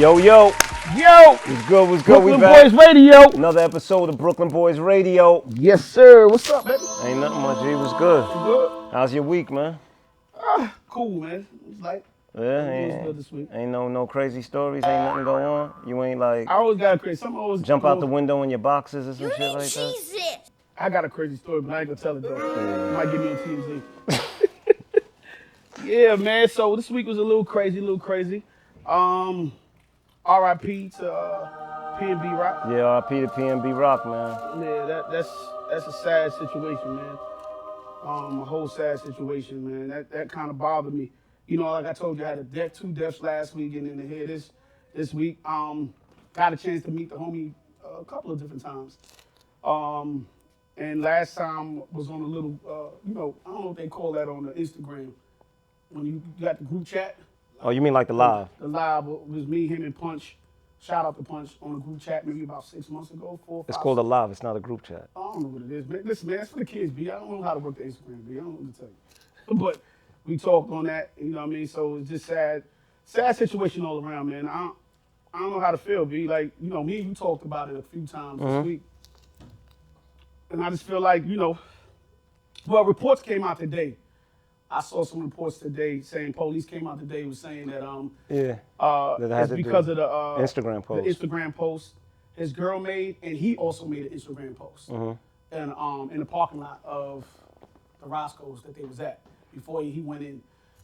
Yo, yo, Yo, what's good, what's good? Brooklyn we back. Brooklyn Boys Radio. Another episode of Brooklyn Boys Radio. Yes, sir. What's up, baby? Ain't nothing much, G. What's good? Good. How's your week, man? Ah, cool, man. It's like Yeah, it ain't, good this week. ain't no no crazy stories, ain't nothing going on. You ain't like I always got crazy. Some always jump out the window in your boxes or some shit like that. Jesus. I got a crazy story, but I ain't gonna tell it though. Might get me on TMZ. yeah, man. So this week was a little crazy, a little crazy. Um, R.I.P. to uh, PNB Rock. Yeah, RP to PNB Rock, man. Yeah, that, that's that's a sad situation, man. Um, a whole sad situation, man. That that kind of bothered me. You know, like I told you, I had a death, two deaths last week, and then here this this week. Um, got a chance to meet the homie a couple of different times. Um, and last time was on a little, uh, you know, I don't know what they call that on the Instagram when you got the group chat. Oh, you mean like the live? The live was me, him, and Punch. Shout out to Punch on the group chat maybe about six months ago, four. It's five, called a live. It's not a group chat. I don't know what it is, man. Listen, man, it's for the kids, B. I don't know how to work the Instagram, B. I don't know what to tell you. But we talked on that, you know what I mean? So it's just sad, sad situation all around, man. I don't, I don't know how to feel, B. Like, you know, me and you talked about it a few times this mm-hmm. week. And I just feel like, you know, well, reports came out today. I saw some reports today saying police came out today was saying that um Yeah. uh That it's because of the uh, Instagram post. the Instagram post his girl made, and he also made an Instagram post, Mm-hmm. and um in the parking lot of the Roscoe's that they was at before he went in.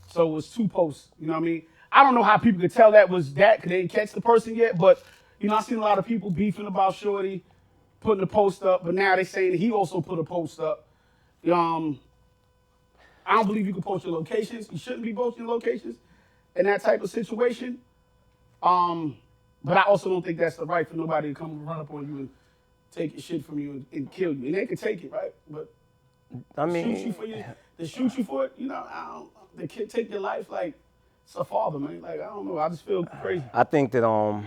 So it was two posts. You know what I mean? I don't know how people could tell that was that because they didn't catch the person yet, but you know I seen a lot of people beefing about Shorty putting the post up, but now they saying he also put a post up. Um, I don't believe you can post your locations. You shouldn't be posting locations in that type of situation. Um, but I also don't think that's the right for nobody to come and run up on you and take your shit from you and, and kill you. And they can take it, right? But I mean, shoot you for you, they shoot you for it. You know, I don't. They can take your life like it's a father, man. Like I don't know. I just feel crazy. I think that um,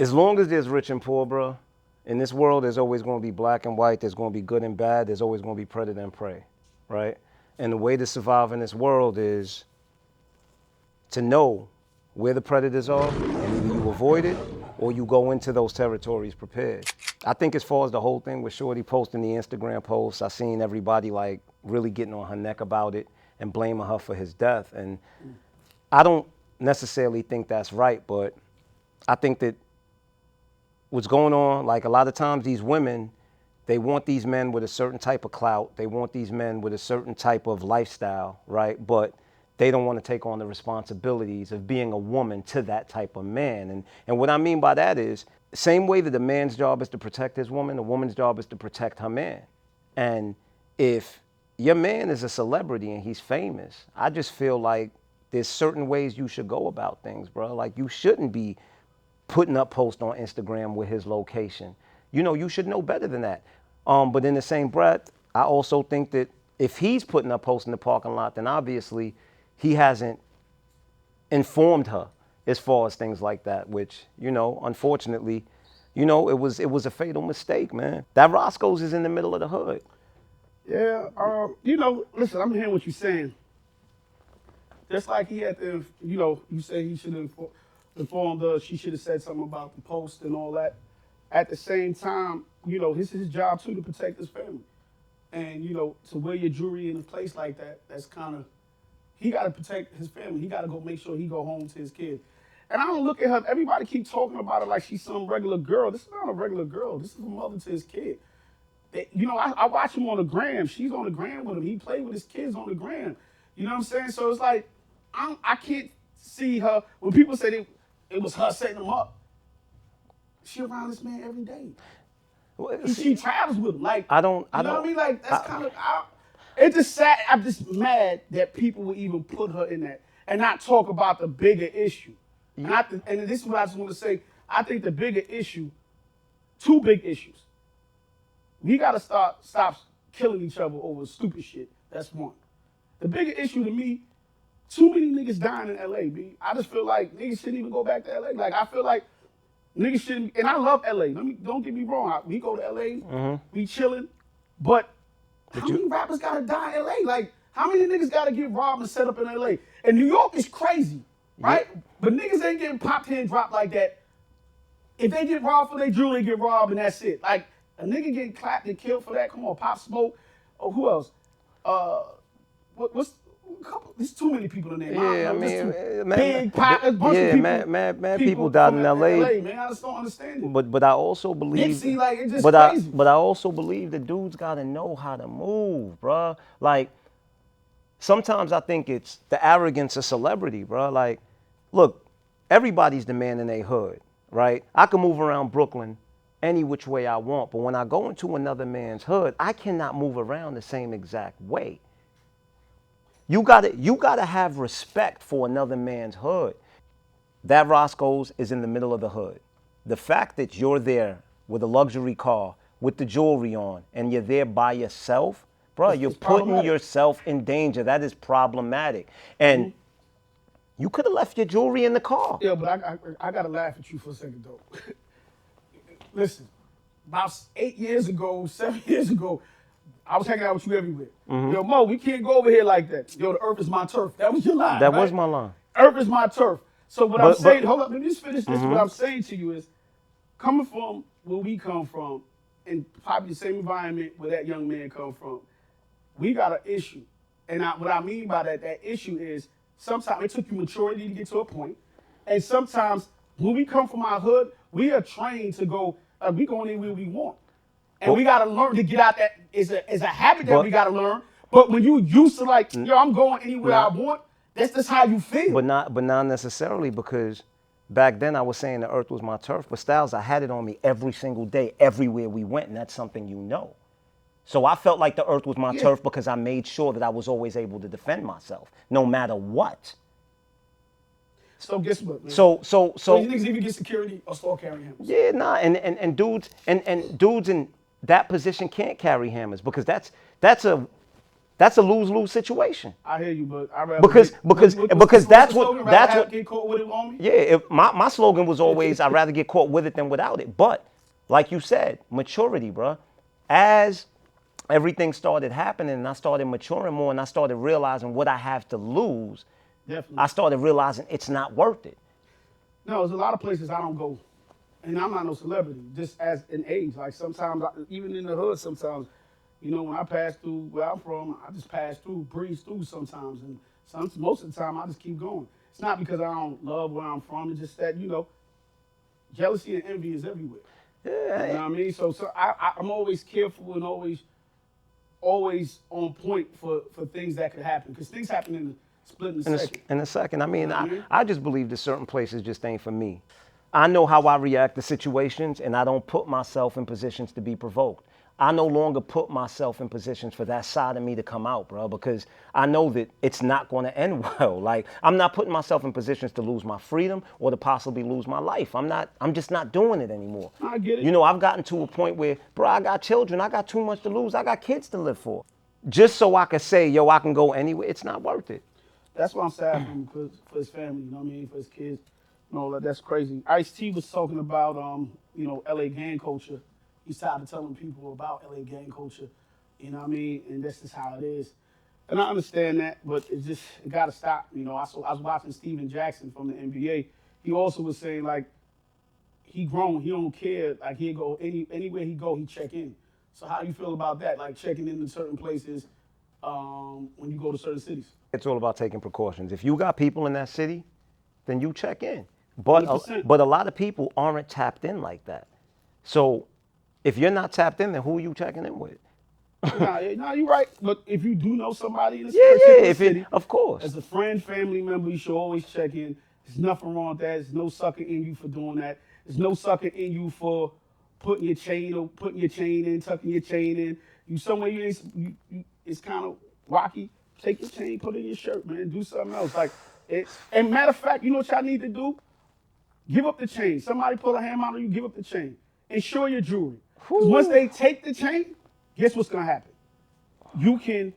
as long as there's rich and poor, bro, in this world, there's always going to be black and white. There's going to be good and bad. There's always going to be predator and prey, right? And the way to survive in this world is to know where the predators are, and either you avoid it or you go into those territories prepared. I think as far as the whole thing with Shorty posting the Instagram posts, I seen everybody like really getting on her neck about it and blaming her for his death. And I don't necessarily think that's right, but I think that what's going on, like a lot of times these women, they want these men with a certain type of clout. They want these men with a certain type of lifestyle, right? But they don't want to take on the responsibilities of being a woman to that type of man. And and what I mean by that is same way that a man's job is to protect his woman, a woman's job is to protect her man. And if your man is a celebrity and he's famous, I just feel like there's certain ways you should go about things, bro. Like you shouldn't be putting up posts on Instagram with his location. You know, you should know better than that. Um, but in the same breath, I also think that if he's putting up posts in the parking lot, then obviously he hasn't informed her as far as things like that, which, you know, unfortunately, you know, it was it was a fatal mistake, man. That Roscoe's is in the middle of the hood. Yeah, um, you know, listen, I'm hearing what you're saying. Just like he had to, you know, you say he should have informed her, she should have said something about the post and all that. At the same time, you know, is his job too to protect his family. And, you know, to wear your jewelry in a place like that, that's kind of, he got to protect his family. He got to go make sure he go home to his kids. And I don't look at her, everybody keep talking about her like she's some regular girl. This is not a regular girl. This is a mother to his kid. They- you know, I, I watch him on the gram. She's on the gram with him. He played with his kids on the gram. You know what I'm saying? So it's like, I, don't- I can't see her. When people say they, it was her setting him up, she around this man every day. Well, And she travels with him. Like, I don't- I you know don't- what I mean? Like, that's I- kind of, it's just sad. I'm just mad that people would even put her in that and not talk about the bigger issue. And, I th- and this is what I just want to say. I think the bigger issue, two big issues. We got to start stop killing each other over stupid shit. That's one. The bigger issue to me, too many niggas dying in LA, B. I just feel like niggas shouldn't even go back to LA. Like I feel like niggas shouldn't. And I love LA. Let me don't get me wrong. I, we go to LA, we chilling, but how many rappers gotta die in LA? Like How many niggas gotta get robbed and set up in LA? And New York is crazy, right? But niggas ain't getting popped and dropped like that. If they get robbed for their jewelry, they get robbed and that's it. Like a nigga getting clapped and killed for that. Come on, Pop Smoke. Oh, who else? Uh, what, what's couple? There's too many people in there. don't Yeah, I there's mean, too- man- Big Pop. A bunch yeah, of people. man- man- man, people died in LA. man, I just don't understand it. But but I also believe Nipsey, like, it's just but I but I also believe the dudes gotta know how to move, bruh. Like sometimes I think it's the arrogance of celebrity, bruh. Like, look, everybody's the man in their hood, right? I can move around Brooklyn any which way I want, but when I go into another man's hood, I cannot move around the same exact way. You gotta you gotta have respect for another man's hood. That Roscoe's is in the middle of the hood. The fact that you're there with a luxury car with the jewelry on and you're there by yourself, bro, you're it's putting yourself in danger. That is problematic. And Mm-hmm. you could have left your jewelry in the car. Yeah, but I, I, I gotta laugh at you for a second though. Listen, about eight years ago, seven years ago, I was hanging out with you everywhere. Mm-hmm. Yo, Mo, we can't go over here like that. Yo, the earth is my turf. That was your line. That was my line. Earth is my turf. So what I'm saying, but- hold up, let me just finish this. Mm-hmm. What I'm saying to you is, coming from where we come from, and probably the same environment where that young man come from, we got an issue. And I, what I mean by that, that issue is sometimes it took you maturity to get to a point, and sometimes when we come from our hood, we are trained to go. Uh, we going anywhere we want, and we got to learn to get out. That is a is a habit that we got to learn. But when you used to like, mm. yo, I'm going anywhere I want. That's just how you feel. But not but not necessarily because back then I was saying the earth was my turf, but Styles, I had it on me every single day, everywhere we went, and that's something you know. So I felt like the earth was my Yeah. turf because I made sure that I was always able to defend myself, no matter what. so guess what, man? So so so so these niggas even get security or start carrying him. yeah, nah, and, and, and dudes and, and dudes in that position can't carry hammers because that's that's a that's a lose-lose situation. I hear you, but I rather Because- get- because- what- what's- because that's what- that's what- get caught with it on me. Yeah, if my, my slogan was always I'd rather get caught with it than without it. But like you said, maturity, bro. As everything started happening and I started maturing more and I started realizing what I have to lose, Definitely. I started realizing it's not worth it. No, there's a lot of places I don't go, and I'm not no celebrity. Just as an age, like sometimes, I, even in the hood, sometimes, you know, when I pass through where I'm from, I just pass through, breeze through sometimes, and some, most of the time I just keep going. It's not because I don't love where I'm from. It's just that you know, jealousy and envy is everywhere. Yeah. You know what I mean? So, so I, I, I'm always careful and always, always on point for for things that could happen because things happen in the split in a in a, second. in a second. I mean, Mhm. I, I just believe that certain places just ain't for me. I know how I react to situations, and I don't put myself in positions to be provoked. I no longer put myself in positions for that side of me to come out, bro, because I know that it's not going to end well. Like I'm not putting myself in positions to lose my freedom or to possibly lose my life. I'm not. I'm just not doing it anymore. I get it. You know, I've gotten to a point where, bro, I got children. I got too much to lose. I got kids to live for. Just so I could say, yo, I can go anywhere. It's not worth it. That's why I'm sad for for his family, you know what I mean, for his kids. You know, that- that's crazy. Ice T was talking about, um, you know, LA gang culture. He's tired of telling people about LA gang culture, you know what I mean? And that's just how it is. And I understand that, but it just it got to stop. You know, I, saw, I was watching Stephen Jackson from the NBA. He also was saying like he grown, he don't care. Like he go any anywhere he go, he check in. So how you feel about that? Like checking into certain places um, when you go to certain cities. It's all about taking precautions. If you got people in that city, then you check in. But a, 100%. but a lot of people aren't tapped in like that. So if you're not tapped in, then who are you checking in with? nah, nah, you're right. But if you do know somebody in a Yeah, yeah. particular If city, it, of course. as a friend, family member, you should always check in. There's nothing wrong with that. There's no sucker in you for doing that. There's no sucker in you for putting your chain or putting your chain in, tucking your chain in. You somewhere you ain't. You, you, it's kind of rocky. Take your chain, put it in your shirt, man. Do something else. Like, it, and matter of fact, you know what y'all need to do? Give up the chain. Somebody pull a hammer on you, give up the chain. Insure your jewelry. Because once they take the chain, guess what's gonna happen? You can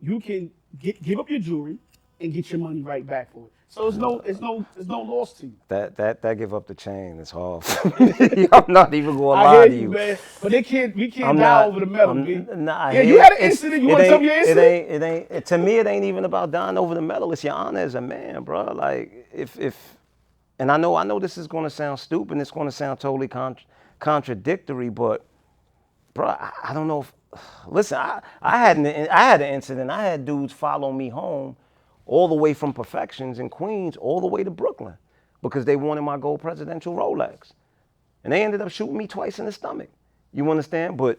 you can get, give up your jewelry and get your money right back for it. So it's no, it's no, it's no loss to you. That that that give up the chain is hard. I'm not even gonna lie hear to you, you. man. But they can't, we can't I'm die not over the metal, I'm- Nah, yeah, you had an incident. You want to tell me your It incident? ain't. It ain't. It, to me, it ain't even about dying over the medal. It's your honor as a man, bro. Like if if, and I know I know this is gonna sound stupid. and It's gonna sound totally con- contradictory, but bro, I, I don't know if. Listen, I, I had an I had an incident. I had dudes follow me home, all the way from Perfections in Queens, all the way to Brooklyn, because they wanted my gold presidential Rolex, and they ended up shooting me twice in the stomach. You understand? But,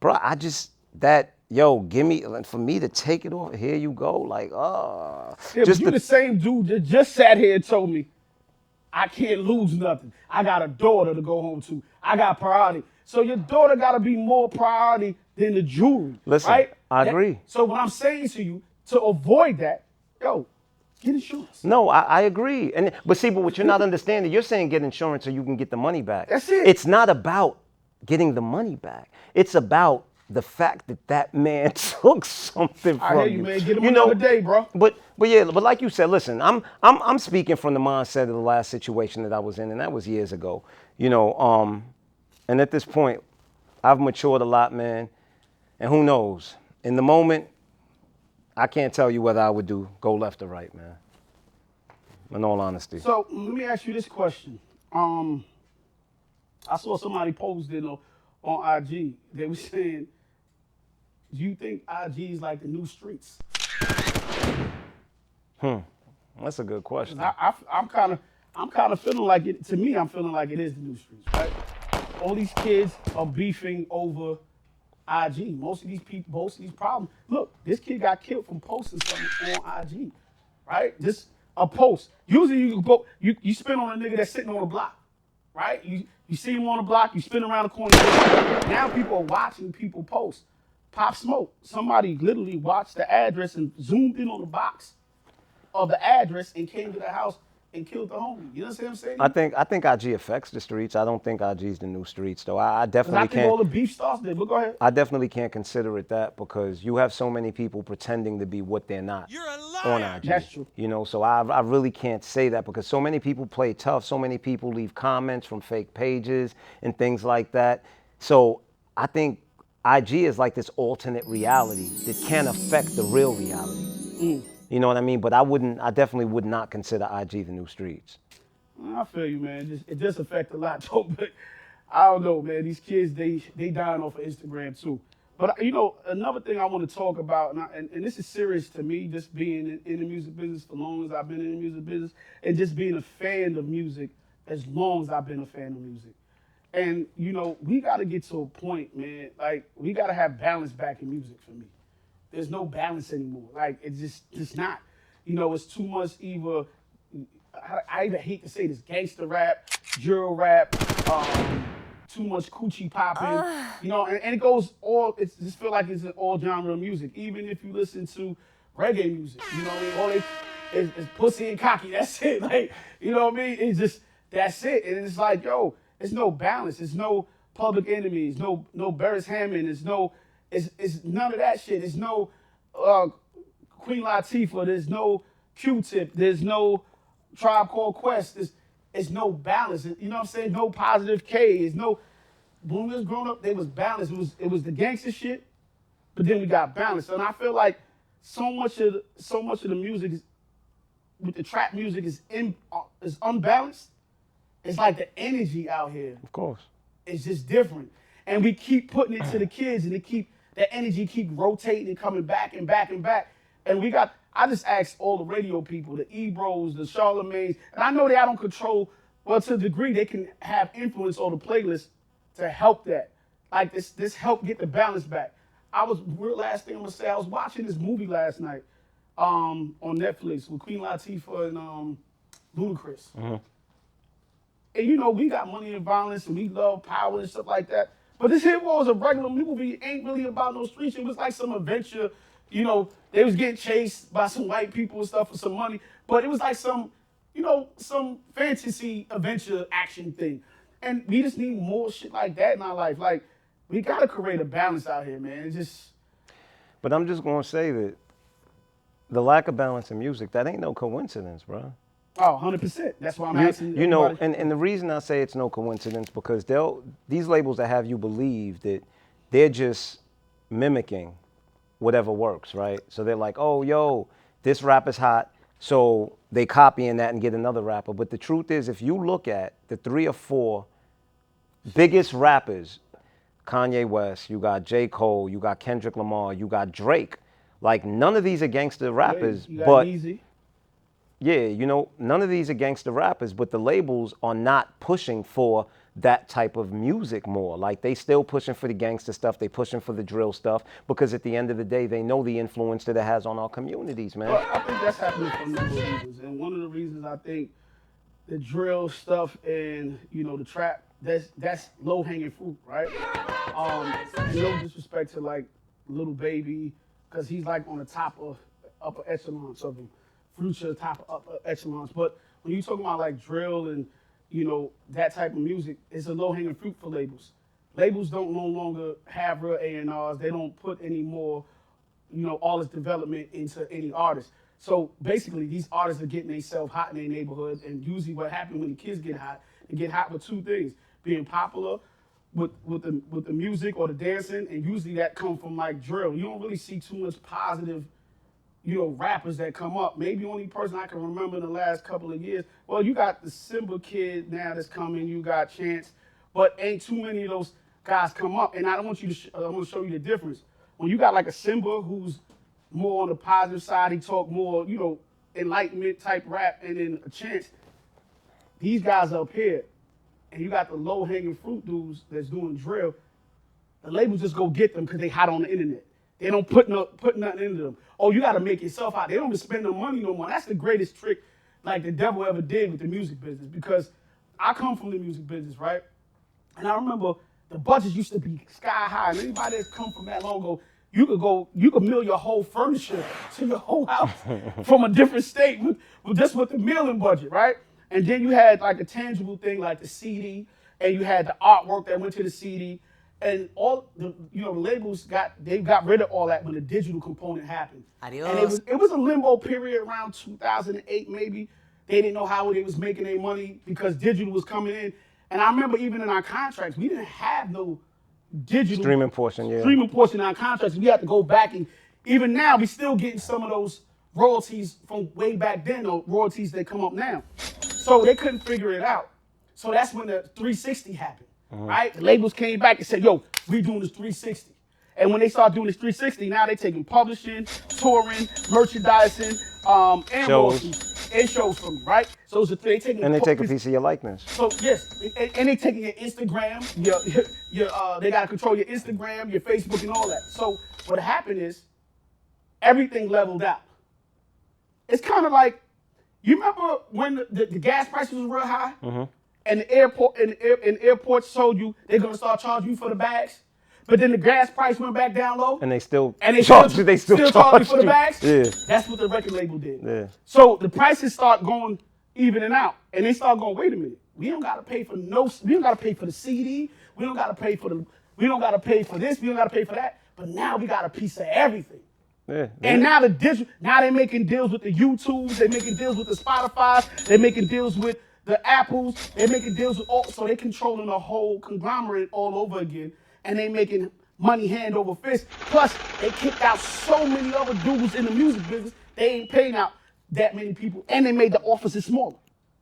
bro, I just that yo, give me for me to take it off. Here you go, like, uh, Yeah, just but you the- the same dude that just sat here and told me I can't lose nothing. I got a daughter to go home to. I got priority. So your daughter got to be more priority than the jewelry. Listen, right? I That- agree. So what I'm saying to you, to avoid that, yo, get insurance. No, I, I agree. And but see, but what you're not understanding, you're saying get insurance so you can get the money back. That's it. It's not about getting the money back. It's about the fact that that man took something I from hear you, man. Get him you another day, bro. But but yeah, but like you said, listen, I'm I'm I'm speaking from the mindset of the last situation that I was in, and that was years ago. You know, um, and at this point, I've matured a lot, man. And who knows? In the moment, I can't tell you whether I would do go left or right, man. In all honesty. So let me ask you this question. Um, I saw somebody posted on, on IG. They were saying, "Do you think IG is like the new streets?" Hmm. That's a good question. I, I, am kind of, I'm kind of feeling like it. To me, I'm feeling like it is the new streets, right? All these kids are beefing over IG. Most of these people, most of these problems. Look, this kid got killed from posting something on IG, right? Just a post. Usually, you go, you you spin on a nigga that's sitting on the block, right? You you see him on the block, you spin around the corner. Now people are watching people post. Pop Smoke. Somebody literally watched the address and zoomed in on the box of the address and came to the house and killed the homie. You know what I'm saying? I think I think IG affects the streets. I don't think IG's the new streets, though. I, I 'Cause definitely I think can't. all the beef starts there. But go ahead. I definitely can't consider it that because you have so many people pretending to be what they're not You're a on liar. IG. That's true. You know, so I, I really can't say that because so many people play tough. So many people leave comments from fake pages and things like that. So I think IG is like this alternate reality that can affect the real reality. Mm. You know what I mean? But I wouldn't. I definitely would not consider IG the new streets. I feel you, man. It, just, it does affect a lot, though. But I don't know, man. These kids, they they dying off of Instagram too. But you know, another thing I want to talk about, and, I, and, and this is serious to me, just being in, in the music business for long as I've been in the music business, and just being a fan of music as long as I've been a fan of music. And you know, we got to get to a point, man. Like we got to have balance back in music for me. There's no balance anymore. Like it's just it's not. You know, it's too much either. I, I even hate to say this: gangster rap, drill rap, um, too much coochie popping. You know, and, and it goes all. It's just feel like it's an all genre of music. Even if you listen to reggae music, you know, what I mean? all they is, is pussy and cocky. That's it. Like you know what I mean? It's just that's it. And it's like yo, it's no balance. It's no Public Enemies. No no Beres Hammond. It's no. It's it's none of that shit. It's no. Uh, Queen Latifah. There's no Q-Tip. There's no Tribe Called Quest. There's, there's no balance. You know what I'm saying? No positive K. There's no. When we was growing up, there was balance. It was it was the gangster shit, but then we got balance. And I feel like so much of so much of the music is, with the trap music is in uh, is unbalanced. It's like the energy out here Of course. it's just different. And we keep putting it to the kids and they keep the energy keep rotating and coming back and back and back. And we got I just asked all the radio people, the Ebros, the Charlemagne's, and I know they don't control well to a degree they can have influence on the playlist to help that. Like this this help get the balance back. I was real last thing I'm gonna say, I was watching this movie last night um on Netflix with Queen Latifah and um Ludacris. And you know, we got money and violence and we love power and stuff like that. But this here was a regular movie. Ain't really about no streets. It was like some adventure. You know, they was getting chased by some white people and stuff for some money. But it was like some, you know, some fantasy adventure action thing. And we just need more shit like that in our life. Like, we gotta create a balance out here, man. It's just But I'm just gonna say that the lack of balance in music, that ain't no coincidence, bro. Oh, 100 percent. That's why I'm You, asking. you know, and, and the reason I say it's no coincidence because they'll these labels that have you believe that they're just mimicking whatever works, right? So they're like, oh, yo, this rapper's hot, so they copying that and get another rapper. But the truth is, if you look at the three or four biggest rappers, Kanye West, you got J. Cole, you got Kendrick Lamar, you got Drake. Like none of these are gangster rappers, got but easy. Yeah, you know, none of these are gangster rappers, but the labels are not pushing for that type of music more. Like they still pushing for the gangster stuff, they pushing for the drill stuff because at the end of the day, they know the influence that it has on our communities, man. Well, I think that's happening for of reasons, and one of the reasons I think the drill stuff and you know the trap that's that's low hanging fruit, right? Um, no disrespect to like Lil Baby, because he's like on the top of upper echelons of them, future top of upper echelons. But when you talk about like drill and you know that type of music, it's a low hanging fruit for labels. Labels don't no longer have real A and R's. They don't put any more you know, all this development into any artist. So basically, these artists are getting themselves hot in their neighborhood, and usually what happens when the kids get hot, they get hot with two things: being popular with with the with the music or the dancing, and usually that come from like drill. You don't really see too much positive, you know, rappers that come up. Maybe the only person I can remember in the last couple of years. Well, you got the Simba kid now that's coming. You got Chance, but ain't too many of those guys come up. And I don't want you to. Sh- I want to show you the difference. When you got like a Simba who's more on the positive side, he talk more, you know, enlightenment type rap, and then a Chance. These guys up here, and you got the low hanging fruit dudes that's doing drill. The labels just go get them because they hot on the internet. They don't put no put nothing into them. Oh, you got to make yourself out. They don't spend no money no more. That's the greatest trick, like the devil ever did with the music business. Because I come from the music business, right? And I remember the budgets used to be sky high. And anybody that's come from that long ago, you could go, you could mill your whole furniture to your whole house from a different state with, with just with the milling budget, right? And then you had like a tangible thing like the CD, and you had the artwork that went to the CD, and all the you know the labels got they got rid of all that when the digital component happened. Adios. And it was it was a limbo period around 2008 maybe. They didn't know how they was making their money because digital was coming in. And I remember even in our contracts, we didn't have no digital Streaming portion, yeah. streaming portion in our contracts. We had to go back and even now we still getting some of those royalties from way back then, or royalties that come up now. So they couldn't figure it out. So that's when the 360 happened, right? The labels came back and said, "Yo, we doing this 360." And when they start doing this 360, now they taking publishing, touring, merchandising, um, and Shows. royalties, and shows from me, right? So it's a, they taking And they take a piece of your likeness. so yes, and, and they taking your Instagram, your, your, your uh, they gotta control your Instagram, your Facebook, and all that. So what happened is everything leveled out. It's kind of like you remember when the, the, the gas prices was real high, and the airport and, the air, and airports told you they're gonna start charging you for the bags, but then the gas price went back down low, And they still and they charge still, you, they still, charge charge you for the bags. Yeah. That's what the record label did. Yeah. So the prices start going evening out, and they start going. Wait a minute, we don't gotta pay for no. We don't gotta pay for the CD. We don't gotta pay for the. We don't gotta pay for this. We don't gotta pay for that. But now we got a piece of everything. Yeah. And now the digital, now they're making deals with the YouTubes, they're making deals with the Spotify's, they're making deals with the Apples, they're making deals with all, so they're controlling the whole conglomerate all over again, and they making money hand over fist. Plus, they kicked out so many other dudes in the music business, they ain't paying out that many people, and they made the offices smaller.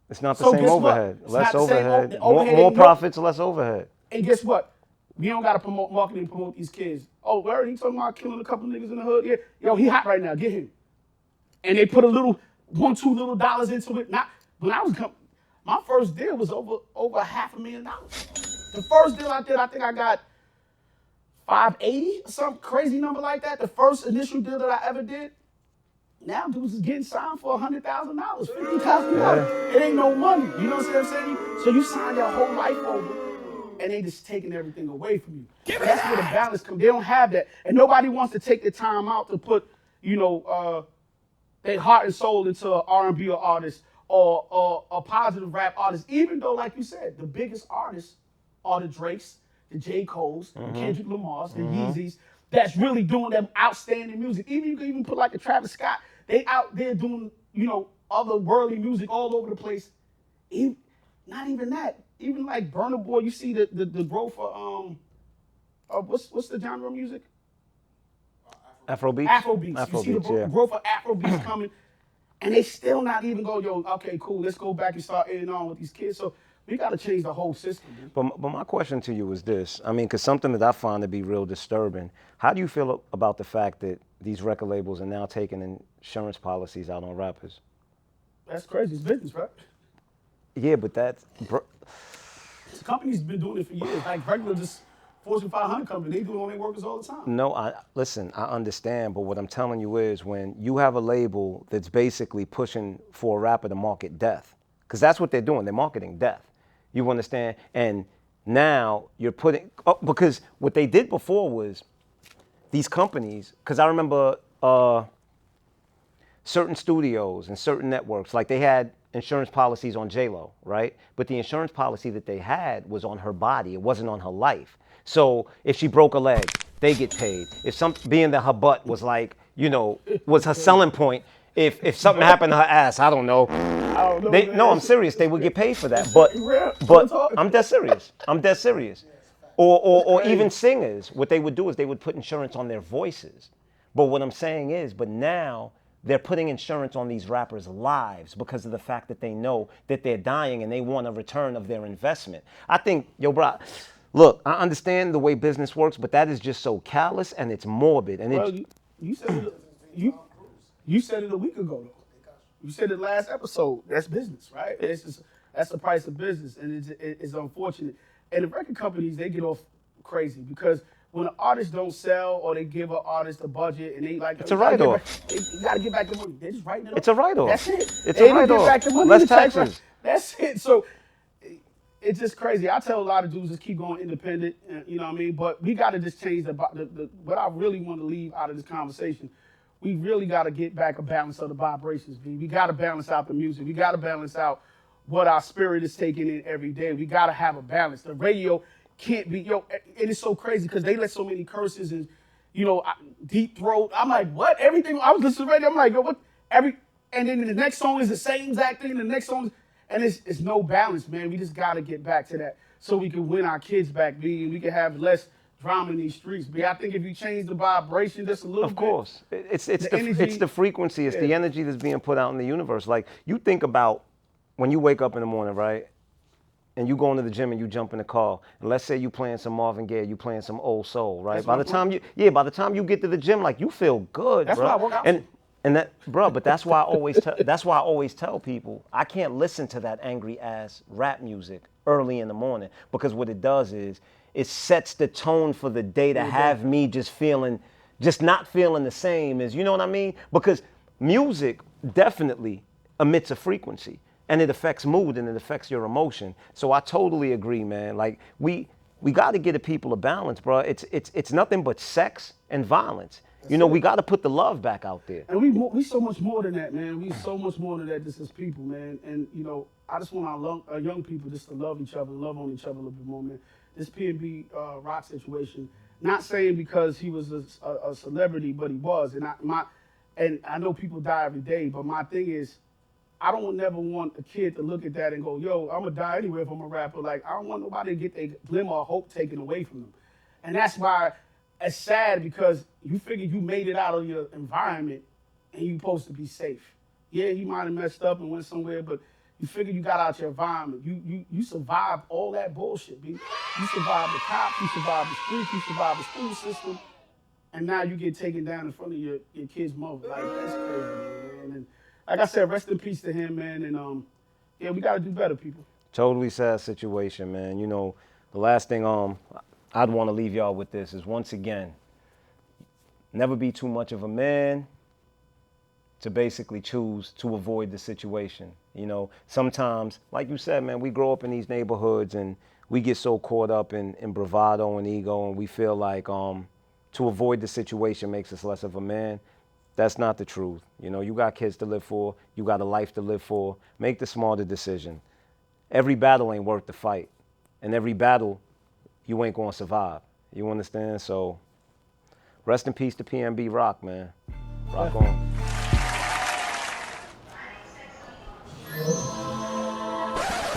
It's not the So same overhead. Less the same overhead. more more profits, less overhead. And guess what? We don't gotta promote marketing and promote these kids. Oh, where are you talking about killing a couple niggas in the hood? Yeah, yo, he hot right now. Get him. And they put a little one, two little dollars into it. Not when I was my first deal was over over half a million dollars. The first deal I did, I think I got 580 or some crazy number like that. The first initial deal that I ever did. Now dudes is getting signed for hundred thousand dollars, fifty thousand dollars. It ain't no money. You know what I'm saying? So you sign your whole life over, and they just taking everything away from you. That's where the balance comes. They don't have that, and nobody wants to take the time out to put, you know, uh, their heart and soul into an R&B artist or, or a positive rap artist. Even though, like you said, the biggest artists are the Drakes, the J. Cole's, the Kendrick Lamar's, the Yeezys. That's really doing them outstanding music. Even you can even put like a Travis Scott. They out there doing, you know, other worldly music all over the place. Even, not even that. Even like Burna Boy, you see the the, the growth of um, uh, what's what's the genre of music? Afrobeats. Afrobeats. you see the Afrobeats, yeah. growth of Afrobeats coming, and they still not even go, yo, okay, cool, let's go back and start in on with these kids. So we got to change the whole system. But, but my question to you is this. I mean, because something that I find to be real disturbing. How do you feel about the fact that these record labels are now taking insurance policies out on rappers? That's crazy. It's business, right? Yeah, but that's br- The company's been doing it for years. Like regular, just Fortune 500 company, they do it on their workers all the time. no. I listen. I understand, but what I'm telling you is when you have a label that's basically pushing for a rapper to market death, because that's what they're doing. They're marketing death. You understand? And now you're putting oh, because what they did before was these companies. Because I remember. Uh, certain studios and certain networks, like they had insurance policies on J Lo, right? But the insurance policy that they had was on her body; it wasn't on her life. So if she broke a leg, they get paid. If some being that her butt was like, you know, was her selling point. If if something happened to her ass, I don't know. I don't know. They, no, I'm serious. They would get paid for that. But but. I'm dead serious. I'm dead serious. Or or, or even singers, what they would do is they would put insurance on their voices. But what I'm saying is, but now they're putting insurance on these rappers' lives because of the fact that they know that they're dying and they want a return of their investment. I think, yo, bro, look, I understand the way business works, but that is just so callous and it's morbid. And Well, it, you, you said it. You you said it a week ago though. You said it last episode. That's business, right? It's just, that's the price of business, and it's, it- it's unfortunate. And the record companies they get off crazy because when an artist don't sell or they give an artist a budget and they like It's "You a gotta get write-off. they- You got to get back the money. They just writing it off. It's a write-off. That's it. It's They a didn't write-off. Back the money. Less the tax taxes. That's it. So it's just crazy. I tell a lot of dudes just keep going independent, uh, you know what I mean? But we got to just change the, the, the what I really want to leave out of this conversation. We really got to get back a balance of the vibrations, B. We got to balance out the music. We got to balance out what our spirit is taking in every day. We got to have a balance. The radio can't be, yo, it is so crazy because they let so many curses and, you know, deep throat. I'm like, what? Everything, I was listening to radio, I'm like, yo, what? Every, and then the next song is the same exact thing. The next song, and it's, it's no balance, man. We just got to get back to that so we can win our kids back, B, and we can have less drama in these streets. But I think if you change the vibration just a little bit. Of course, It- it's it's The the, energy- it's the frequency, it's the energy that's being put out in the universe. Like you think about when you wake up in the morning, right? And you go into the gym and you jump in the car, and let's say you playing some Marvin Gaye, you playing some old soul, right? That's by the time you yeah, by the time you get to the gym, like you feel good, That's bro. why I work out. And and that, bro, but that's why I always tell. That's why I always tell people I can't listen to that angry ass rap music early in the morning because what it does is it sets the tone for the day to have me just feeling, just not feeling the same as you know what I mean. Because music definitely emits a frequency and it affects mood and it affects your emotion. So I totally agree, man. Like we we got to get the people a balance, bro. It's it's it's nothing but sex and violence. You know, we got to put the love back out there. And we we so much more than that, man. We so much more than that just as people, man. And you know, I just want our, long, our young people just to love each other, love on each other a little bit more, man. This PNB uh, rock situation, not saying because he was a, a, a celebrity, but he was. And I my, and I know people die every day, but my thing is, I don't never want a kid to look at that and go, "Yo, I'm gonna die anyway if I'm a rapper." Like I don't want nobody to get their glimmer of hope taken away from them, and that's why it's sad because you figure you made it out of your environment and you're supposed to be safe. Yeah, you might have messed up and went somewhere, but you figure you got out your environment. You you you survived all that bullshit. You survived the cops, you survived the streets, you survived the school system, and now you get taken down in front of your, your kid's mother. Like that's crazy, man. And like I said, rest in peace to him, man. And um, yeah, we gotta do better, people. Totally sad situation, man. You know, the last thing um I'd want to leave y'all with this is once again, never be too much of a man to basically choose to avoid the situation. You know, sometimes, like you said, man, we grow up in these neighborhoods and we get so caught up in, in bravado and ego and we feel like um to avoid the situation makes us less of a man. That's not the truth. You know, you got kids to live for, you got a life to live for. Make the smarter decision every battle ain't worth the fight. And every battle, you ain't gonna survive. You understand? So rest in peace to PNB Rock, man. Rock on.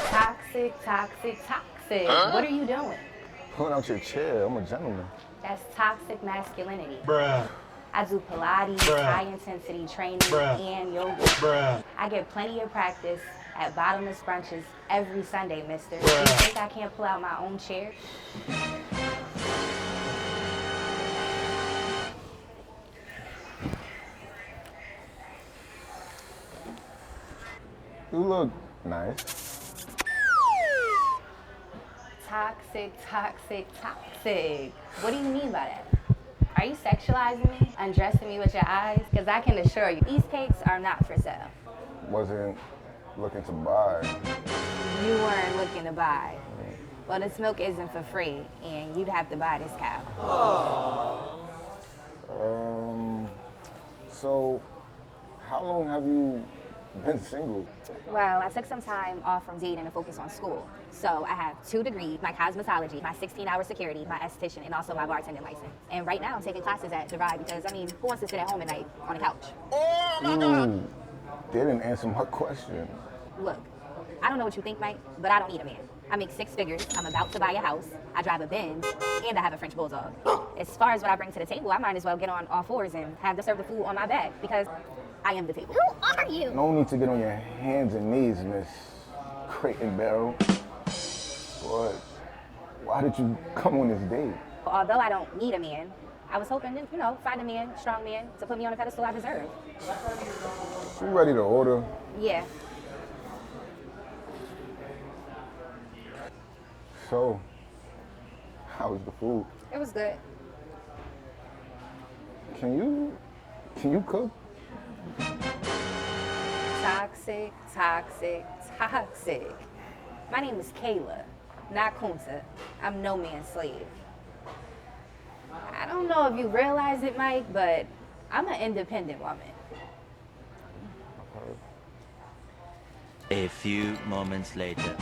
Toxic, toxic, toxic. Huh? What are you doing? Pulling out your chair. I'm a gentleman. That's toxic masculinity. Bruh. I do Pilates, Bruh. high intensity training, Bruh. and yoga. Bruh. I get plenty of practice at bottomless brunches every Sunday, mister. You think I can't pull out my own chair? You look nice. Toxic, toxic, toxic. What do you mean by that? Are you sexualizing me? Undressing me with your eyes? Because I can assure you, these cakes are not for sale. Wasn't looking to buy. You weren't looking to buy. Well, this milk isn't for free, and you'd have to buy this cow. Um. So, how long have you been single? Well, I took some time off from dating to focus on school. So I have two degrees, my cosmetology, my 16-hour security, my esthetician, and also my bartending license. And right now I'm taking classes at Divide because, I mean, who wants to sit at home at night on the couch? Ooh, they didn't answer my question. Look, I don't know what you think, Mike, but I don't need a man. I make six figures, I'm about to buy a house, I drive a Benz, and I have a French Bulldog. As far as what I bring to the table, I might as well get on all fours and have to serve the food on my back because I am the table. Who are you? No need to get on your hands and knees, Miss Crate and Barrel. But why did you come on this date? Although I don't need a man, I was hoping to, you know, find a man, strong man, to put me on a pedestal I deserve. You ready to order? Yeah. So, how was the food? It was good. Can you, can you cook? Toxic, toxic, toxic. My name is Kayla, not Kunta. I'm no man's slave. I don't know if you realize it, Mike, but I'm an independent woman. A few moments later.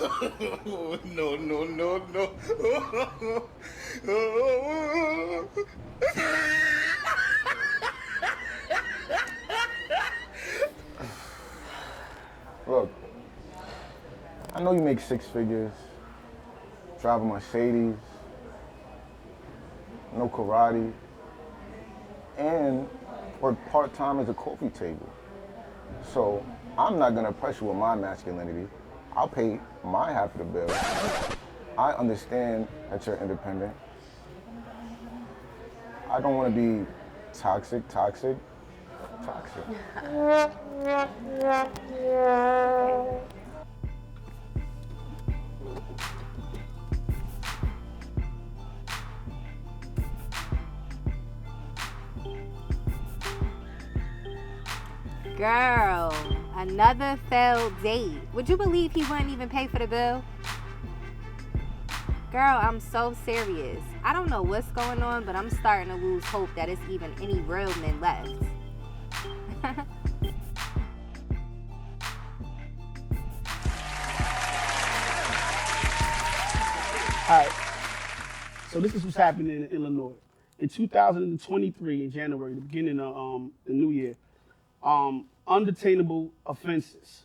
No, no, no, no. Look, I know you make six figures, drive a Mercedes, no karate, and work part time as a coffee table. So I'm not gonna press you with my masculinity. I'll pay my half of the bill. I understand that you're independent. I don't wanna be toxic, toxic, toxic. Girl, another failed date. Would you believe he wouldn't even pay for the bill? Girl, I'm so serious. I don't know what's going on, but I'm starting to lose hope that it's even any real men left. All right. So this is what's happening in Illinois. In 2023, in January, the beginning of um, the new year, um, undetainable offenses: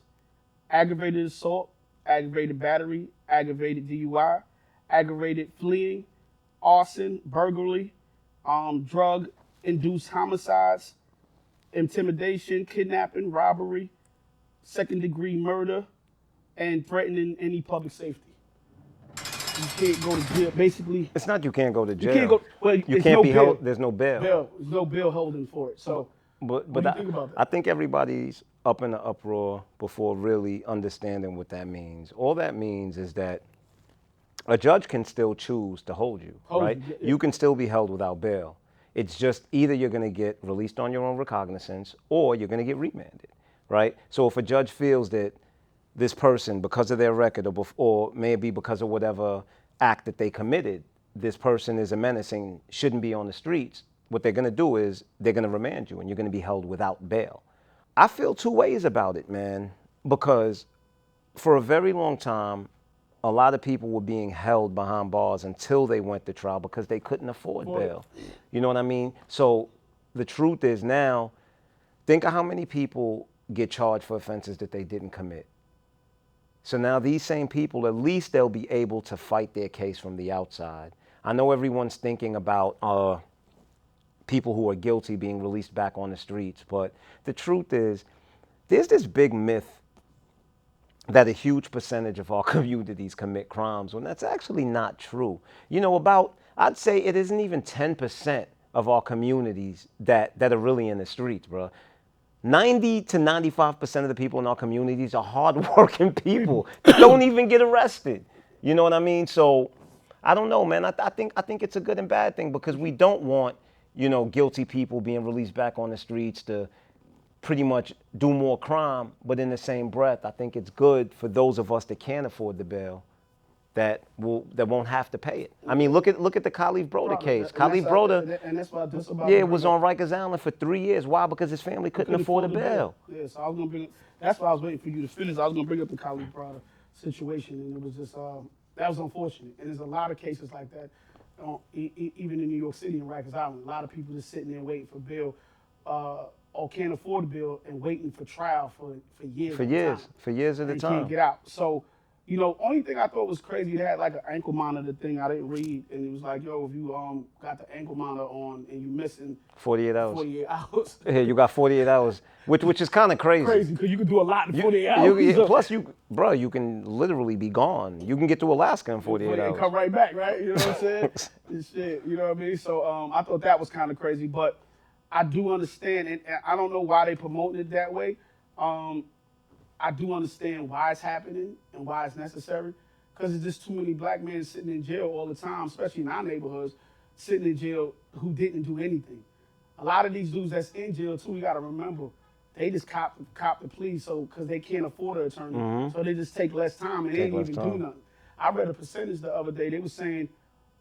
aggravated assault, aggravated battery, aggravated DUI, aggravated fleeing, arson, burglary, um, drug-induced homicides, intimidation, kidnapping, robbery, second-degree murder, and threatening any public safety. You can't go to jail. Basically, It's not you can't go to jail. You can't go- well, you can't no be held. There's no bail. bail. There's no bail holding for it. So, But but I, think? I think everybody's up in the uproar before really understanding what that means. All that means is that a judge can still choose to hold you, Hold right? you, yeah, yeah. You can still be held without bail. It's just either you're going to get released on your own recognizance or you're going to get remanded, right? So if a judge feels that this person, because of their record or, bef- or maybe because of whatever act that they committed, this person is a menace and shouldn't be on the streets, what they're going to do is they're going to remand you and you're going to be held without bail. I feel two ways about it, man, because for a very long time, a lot of people were being held behind bars until they went to trial because they couldn't afford bail. You know what I mean? So the truth is now, Think of how many people get charged for offenses that they didn't commit. So now these same people, at least they'll be able to fight their case from the outside. I know everyone's thinking about uh, people who are guilty being released back on the streets, but the truth is, there's this big myth that a huge percentage of our communities commit crimes when that's actually not true. You know, about I'd say it isn't even 10% of our communities that that are really in the streets, bro. 90 to 95% of the people in our communities are hardworking people that don't even get arrested. You know what I mean? So I don't know, man. I, I think I think it's a good and bad thing because we don't want, you know, guilty people being released back on the streets to pretty much do more crime, but in the same breath, I think it's good for those of us that can't afford the bail that will that won't have to pay it. I mean, look at look at the Kalief Browder case. And Kalief Browder, And that's why this about. yeah, was on Rikers Island for three years. Why? Because his family couldn't couldn't afford a the bail. Yeah, so I was gonna bring. That's why I was waiting for you to finish. I was gonna bring up the Kalief Browder situation, and it was just um, that was unfortunate. And there's a lot of cases like that, um, e- e- even in New York City and Rikers Island. A lot of people just sitting there waiting for bail, uh, or can't afford a bill and waiting for trial for for years. For years, time for years at a and can't time. get out. So, you know, only thing I thought was crazy, they had like an ankle monitor thing I didn't read, and it was like, yo, if you um got the ankle monitor on and you missing 48 hours. 48 hours, Yeah, you got 48 hours, which which is kind of crazy. crazy because you could do a lot in You- 48 you- hours. yeah, plus, you, bro, you can literally be gone. You can get to Alaska in 48 and hours. come right back, right? You know what I'm saying? and shit, you know what I mean? So um, I thought that was kind of crazy, but I do understand, and, and I don't know why they promoting it that way. Um, I do understand why it's happening and why it's necessary, because there's just too many black men sitting in jail all the time, especially in our neighborhoods, sitting in jail who didn't do anything. A lot of these dudes that's in jail too, we got to remember, they just cop cop the plea, so because they can't afford an attorney, so they just take less time and they Take didn't less even do nothing. I read a percentage the other day. They were saying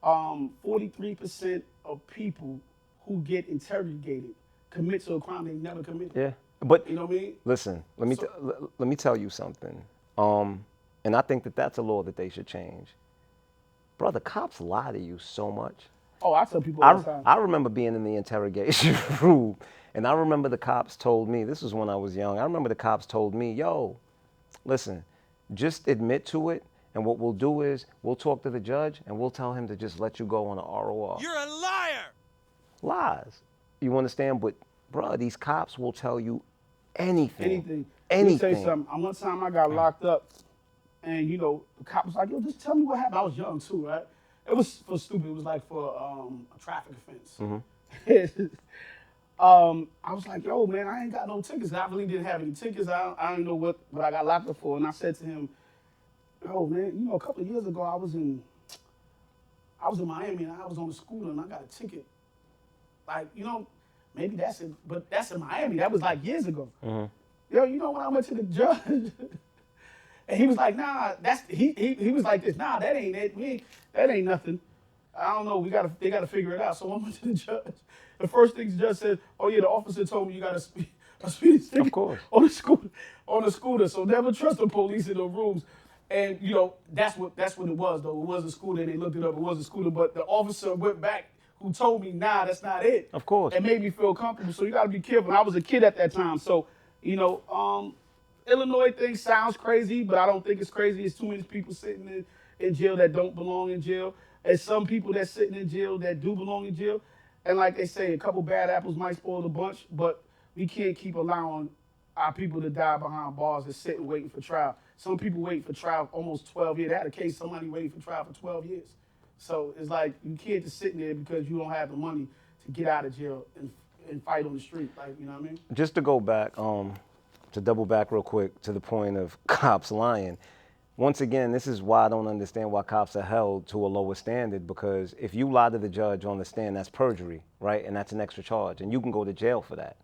um, 43% of people who get interrogated commit to a crime they never committed. Yeah, but You know what I mean? listen, let me t- l- let me tell you something. Um, and I think that that's a law that they should change. Brother, cops lie to you so much. Oh, I tell people all the I, time. I remember being in the interrogation room, and I remember the cops told me, this was when I was young, I remember the cops told me, yo, listen, just admit to it, and what we'll do is we'll talk to the judge, and we'll tell him to just let you go on an ROR. You're a liar! Lies. You understand? But, bruh, these cops will tell you anything. anything. Let me Anything. something. One time I got locked up, and you know, the cop was like, "Yo, just tell me what happened." I was young too, right? It was for stupid. It was like for um, a traffic offense. Mm-hmm. um, I was like, "Yo, man, I ain't got no tickets. I really didn't have any tickets. I don't, I don't know what what I got locked up for." And I said to him, "Yo, man, you know, a couple of years ago, I was in I was in Miami and I was on the scooter and I got a ticket. Like, you know, maybe that's it, but that's in Miami. That was like years ago." Mm-hmm. yo, you know when I went to the judge, and he was like, nah, that's he he, he was like this, nah, that ain't it, we ain't, that ain't nothing. I don't know, we gotta they gotta figure it out. So I went to the judge. The first thing the judge said, oh yeah, the officer told me you gotta speed a speeding ticket course. on the scooter on the scooter. So never trust the police in the rooms. And you know that's what that's what it was though. It was a scooter. They looked it up. It was a scooter. But the officer went back who told me, nah, that's not it. Of course. It made me feel comfortable. So you got to be careful. And I was a kid at that time. So, you know, um, Illinois thing sounds crazy, but I don't think it's crazy. It's too many people sitting in, in jail that don't belong in jail. And some people that's sitting in jail that do belong in jail. And like they say, a couple bad apples might spoil the bunch, but we can't keep allowing our people to die behind bars and sitting waiting for trial. Some people wait for trial almost 12 years. They had a case, somebody waiting for trial for 12 years. So it's like you can't just sit there because you don't have the money to get out of jail and, and fight on the street. Like, you know what I mean? just to go back, um, to double back real quick to the point of cops lying. Once again, this is why I don't understand why cops are held to a lower standard because if you lie to the judge on the stand, that's perjury, right? And that's an extra charge, and you can go to jail for that.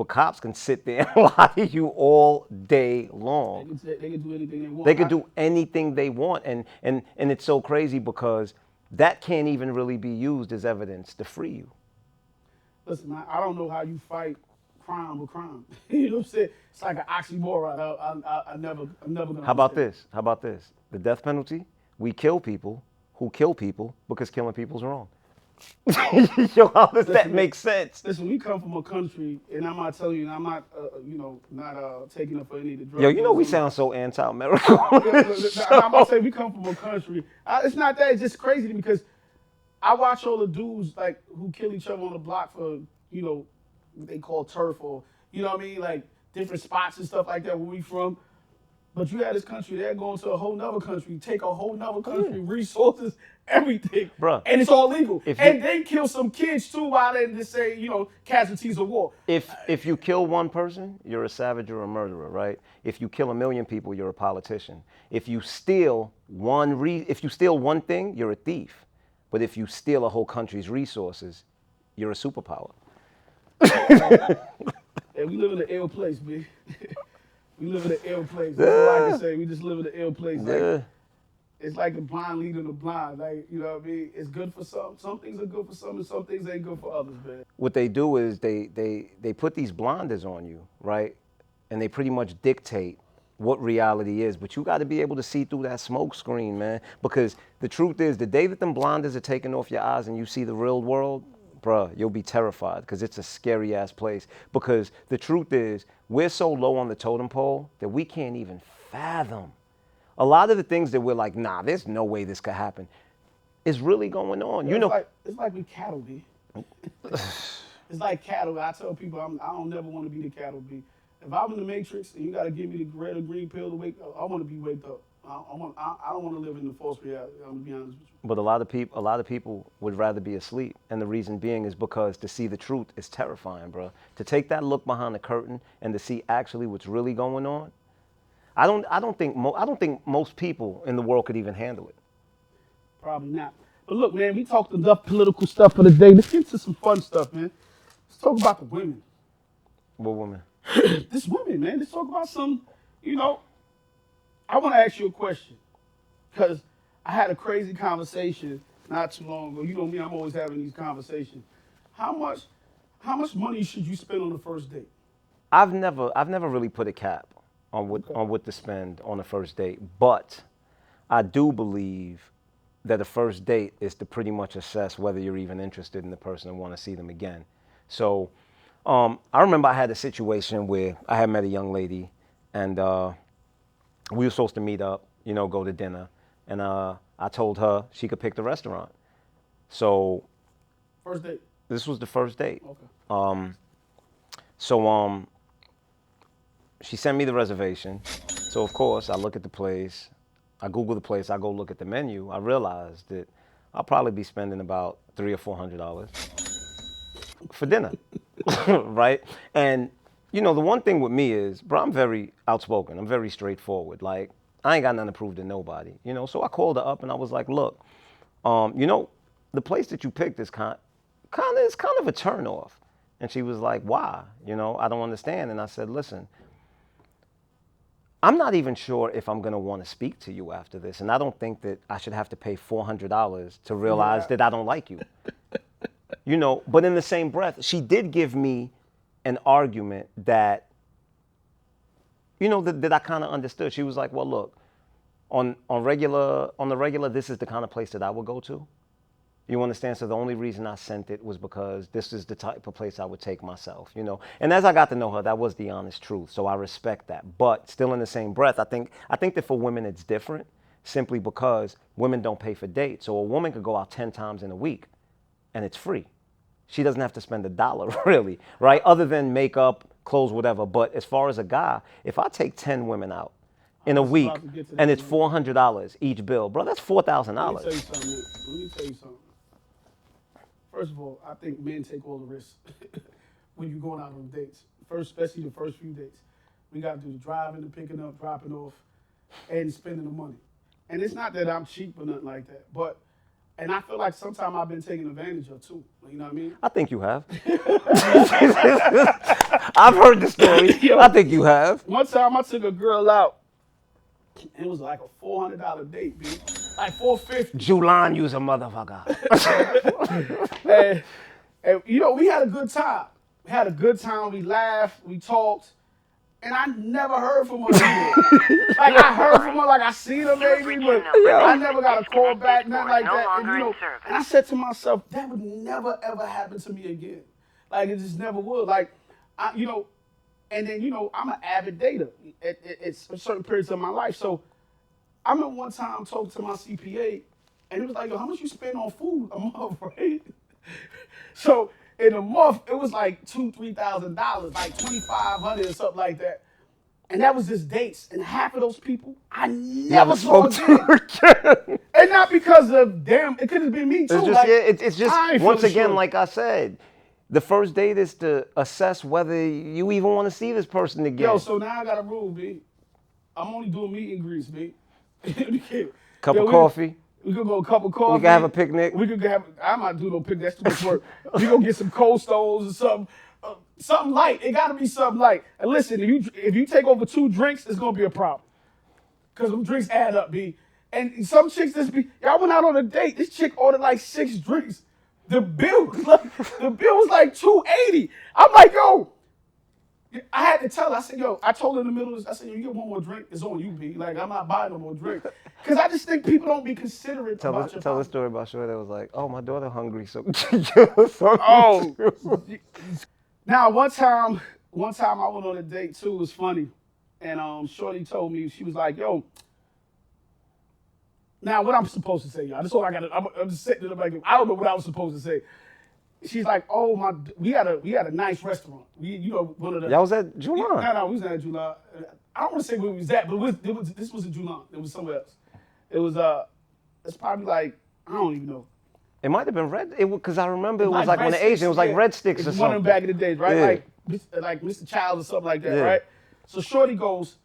But cops can sit there and lie to you all day They long. can, say- they can do anything they want. They I- do anything they want, and and and it's so crazy because that can't even really be used as evidence to free you. Listen, I, I don't know how you fight crime with crime. you know what I'm saying? It's like an oxymoron. I, I, I, never, I'm never gonna. How about understand. this? How about this? The death penalty? We kill people who kill people because killing people's wrong. Yo, how does that make sense? Listen, we come from a country, and I'm not telling you, and I'm not, uh, you know, not uh, taking up for any of the drugs. Yo, you know we sound so anti-American. I'm gonna say we come from a country. I, it's not that. It's just crazy to me because I watch all the dudes like who kill each other on the block for you know what they call turf or you know what I mean, like different spots and stuff like that where we from. But you had this country, they're going to a whole nother country, take a whole nother country, resources, everything. Bruh. And it's all legal. If and you- they kill some kids too while they just say, you know, casualties of war. if if you kill one person, you're a savage or a murderer, right? If you kill a million people, you're a politician. If you steal one re- if you steal one thing, you're a thief. But if you steal a whole country's resources, you're a superpower. And we live in an ill place, B. we live in an ill place. That's all I can say. We just live in an ill place. Like, Yeah. It's like the blind leading the blind. Like, you know what I mean? It's good for some. Some things are good for some, and some things ain't good for others, man. What they do is they they they put these blinders on you, right? And they pretty much dictate what reality is. But you got to be able to see through that smoke screen, man. Because the truth is, the day that them blinders are taken off your eyes and you see the real world, bruh, you'll be terrified because it's a scary ass place. Because the truth is, we're so low on the totem pole that we can't even fathom. A lot of the things that we're like, nah, there's no way this could happen, is really going on. You it's know, like it's like we cattle, be. it's like cattle. I tell people I'm, I don't never want to be the cattle, be. If I'm in the matrix and you got to give me the red or green pill to wake up, I want to be waked up. I, I want. I, I don't want to live in the false reality. I'm gonna be honest with you. But a lot of people, a lot of people would rather be asleep, and the reason being is because to see the truth is terrifying, bro. To take that look behind the curtain and to see actually what's really going on, I don't, I don't think, mo- I don't think most people in the world could even handle it. Probably not. But look, man, we talked enough political stuff for the day. Let's get into some fun stuff, man. Let's talk about the women. What women? This women, man. Let's talk about some, you know. I want to ask you a question. Because I had a crazy conversation not too long ago. You know me, I'm always having these conversations. How much how much money should you spend on the first date? I've never, I've never really put a cap on what, on what to spend on a first date, but I do believe that a first date is to pretty much assess whether you're even interested in the person and want to see them again. So, um, I remember I had a situation where I had met a young lady, and uh, we were supposed to meet up, you know, go to dinner, and uh, I told her she could pick the restaurant. So First date. this was the first date. Okay. Um, so um, she sent me the reservation. So of course I look at the place, I Google the place, I go look at the menu. I realized that I'll probably be spending about three or four hundred dollars for dinner, right? And you know the one thing with me is, bro, I'm very outspoken. I'm very straightforward. Like I ain't got nothing to prove to nobody, you know. So I called her up and I was like, look, um, you know, the place that you picked is kind, kind of, it's kind of a turnoff. And she was like, why? You know, I don't understand. And I said, listen, I'm not even sure if I'm going to want to speak to you after this. And I don't think that I should have to pay $400 to realize that I don't like you. you know, but in the same breath, she did give me an argument that, you know, that, that I kind of understood. She was like, well, look, on, on regular, on the regular, this is the kind of place that I would go to. You understand? So the only reason I sent it was because this is the type of place I would take myself, you know. And as I got to know her, that was the honest truth. So I respect that. But still in the same breath, I think I think that for women it's different simply because women don't pay for dates. So a woman could go out 10 times in a week and it's free. She doesn't have to spend a dollar really, right? Other than makeup, clothes, whatever. But as far as a guy, if I take 10 women out in a week about to get to and it's $400 each bill, bro, that's $4,000. Let me tell you something. Let me tell you something. First of all, I think men take all the risks when you're going out on dates. First, especially the first few dates. We got to do the driving, the picking up, dropping off, and spending the money. And it's not that I'm cheap or nothing like that, but and I feel like sometimes I've been taken advantage of too. You know what I mean? I think you have. I've heard the story. I think you have. One time I took a girl out. It was like a four hundred dollar date, man. Like four fifty. Julan, you's a motherfucker. and, and you know, we had a good time. We had a good time. We laughed. We talked. and I never heard from her. again. like I heard from her, like I seen her maybe, but I never got a call back, nothing like that. And, you know, and I said to myself, that would never ever happen to me again. Like it just never would. Like, I, you know, and then you know, I'm an avid dater at, at, at certain periods of my life. So I remember one time talking to my CPA, and he was like, "Yo, how much you spend on food a month, right?" so in a month, it was like two, three thousand dollars, like twenty five hundred or something like that. And that was just dates. And half of those people I never, saw spoke to again. And not because of them, it could have been me too. It's just, like, yeah, it's, just ain't once feeling again, sure. like I said, the first date is to assess whether you even want to see this person again. Yo, so now I got a rule, B. I'm only doing meet and greets, B. Cup Yo, of we- coffee. We could go a cup of coffee. We can have a picnic. We could have. I'm not doing no picnic. That's too much work. we gonna get some cold stones or something. Uh, something light. It gotta be something light. And listen, if you if you take over two drinks, it's gonna be a problem. Cause them drinks add up, B. And some chicks just be. Y'all went out on a date. This chick ordered like six drinks. The bill, was like, the bill was like two eighty. I'm like, yo, I had to tell her, I said, yo, I told her in the middle of this, I said, yo, you get one more drink, it's on you, B. Like, I'm not buying no more drink. Because I just think people don't be considerate Tell, about us, your tell a pocket. story about sure that was like, oh, my daughter hungry, so give her something Oh. too." Now, one time, one time I went on a date too, it was funny. And um, Shorty told me, she was like, yo, now what I'm supposed to say, y'all. That's all I got I'm, I'm just sitting there like, I don't know what I was supposed to say. She's like, oh my, we had a we had a nice restaurant. We, you know, one of the Y'all was at No, July. no, we was not at July. I don't want to say where we was at, but it was, it was, this was in July. It was somewhere else. It was uh, it's probably like I don't even know. It might have been red. It because I remember it was like, Red when the Asian, it was like yeah. red sticks or one something. of them back in the days, right? Yeah. Like, like Mr. Chow or something like that, Yeah. right? So Shorty goes,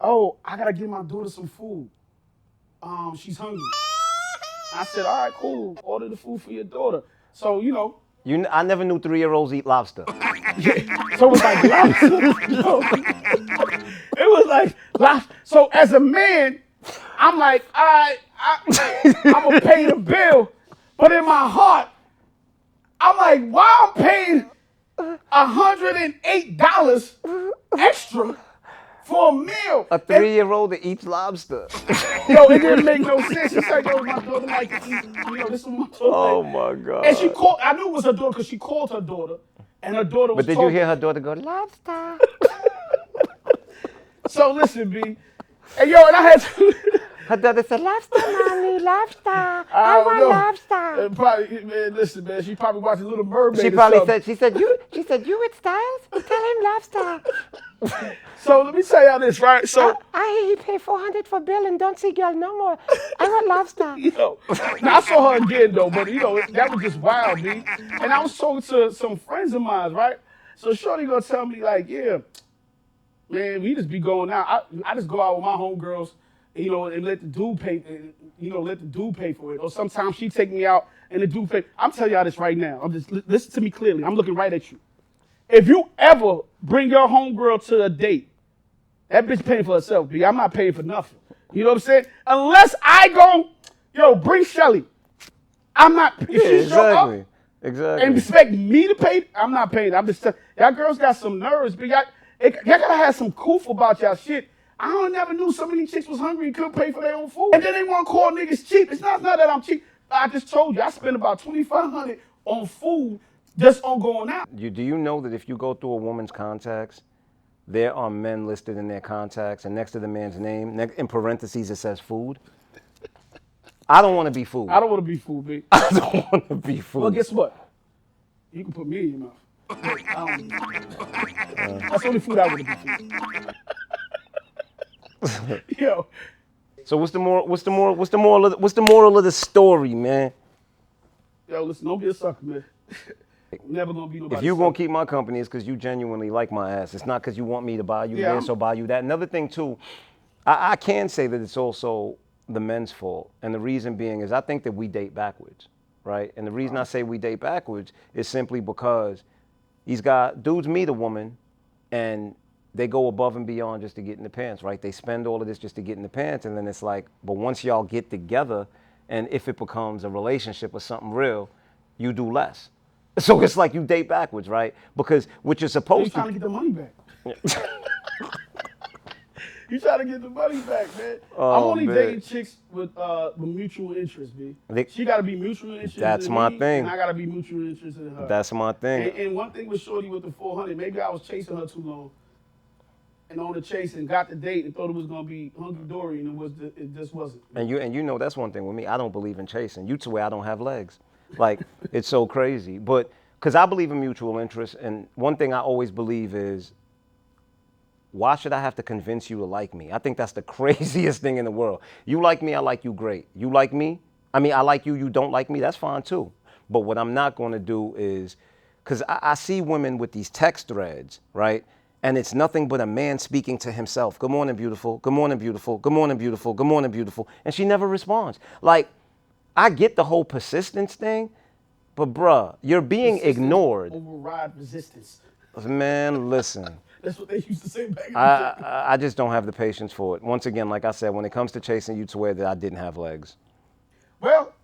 "Oh, I gotta give my daughter some food. Um, she's hungry." I said, "All right, cool. Order the food for your daughter." So you know, You, kn- I never knew three year olds eat lobster. so it was like lobster. Yo, it was like lobster. So as a man, I'm like, all right, I, I'm gonna pay the bill, but in my heart, I'm like, why I'm paying hundred and eight dollars extra for a meal? A three year old that eats lobster. Yo, it didn't make no sense. She said, yo, my daughter like to eat. You know, this is my daughter. oh my God. And she called. I knew it was her daughter because she called her daughter, and her daughter was. but did you talking- hear her daughter go, lobster? So listen, B. Hey, yo, and I had to. Her daughter said, lobster, mommy, lobster. I, don't want know. lobster. Uh, probably, man, listen, man. She probably watching Little Mermaid. She probably said, she said, you, she said, you with Styles? Tell him lobster. So let me tell y'all this, right? So, I hear he pay 400 for bill and don't see girl no more. I want lobster. you know, now I saw her again though, but you know, that was just wild, B. And I was talking to some friends of mine, right? So Shorty gonna tell me like, yeah, man, we just be going out. I, I just go out with my homegirls, you know, and let the dude pay, and, you know, let the dude pay for it. Or sometimes she take me out and the dude pay. I'm telling y'all this right now. I'm just listen to me clearly. I'm looking right at you. If you ever bring your homegirl to a date, that bitch paying for herself, B. I'm not paying for nothing. You know what I'm saying? Unless I go, yo, bring Shelly. I'm not. If Yeah, she show up, exactly. Exactly. and expect me to pay, I'm not paying. I'm just y'all girls got some nerves, but y'all, it, y'all gotta have some coof about y'all shit. I don't never knew so many chicks was hungry and couldn't pay for their own food. And then they want to call niggas cheap. It's not, not that I'm cheap. I just told you I spent about 2500 on food just on going out. You, do you know that if you go through a woman's contacts, there are men listed in their contacts, and next to the man's name, ne- in parentheses, it says food? I don't want to be food. I don't want to be food, B. I don't want to be food. Well, guess what? You can put me in your mouth. I don't- um, That's the only food I would be. Yo, so what's the moral? What's the moral? What's the moral? Of the, what's the moral of the story, man? yo, listen, don't be a sucker, man. Never gonna be nobody. If you gonna keep my company, it's because you genuinely like my ass. It's not because you want me to buy you Yeah, this I'm- or buy you that. Another thing too, I, I can say that it's also the men's fault, and the reason being is I think that we date backwards, right? And the reason I say we date backwards is simply because these guys, dudes meet a woman, and they go above and beyond just to get in the pants, right? They spend all of this just to get in the pants, and then it's like, but once y'all get together, and if it becomes a relationship or something real, you do less. So it's like you date backwards, right? Because what you're supposed to. you supposed trying to get the money back. you trying to get the money back, man. I'm Oh, only man. dating chicks with uh with mutual interest, B. They- she gotta be mutual interest. That's in my me, thing. And I gotta be mutual interest in her. That's my thing. And, and one thing with Shorty with the 400, maybe I was chasing her too long. And on the chase and got the date and thought it was gonna be hunky dory and it was the, it just wasn't. And you and you know that's one thing with me. I don't believe in chasing. You to where I don't have legs. Like it's so crazy. But because I believe in mutual interest, and one thing I always believe is, why should I have to convince you to like me? I think that's the craziest thing in the world. You like me, I like you, great. You like me, I mean, I like you. You don't like me, that's fine too. But what I'm not to do is, because I, I see women with these text threads, right? And it's nothing but a man speaking to himself. Good morning, beautiful. Good morning, beautiful. Good morning, beautiful. Good morning, beautiful. And she never responds. Like, I get the whole persistence thing, but bruh, you're being Persistence ignored. Override resistance. Man, listen. That's what they used to say back in I, the day. I I just don't have the patience for it. Once again, like I said, when it comes to chasing you to where that I didn't have legs. Well,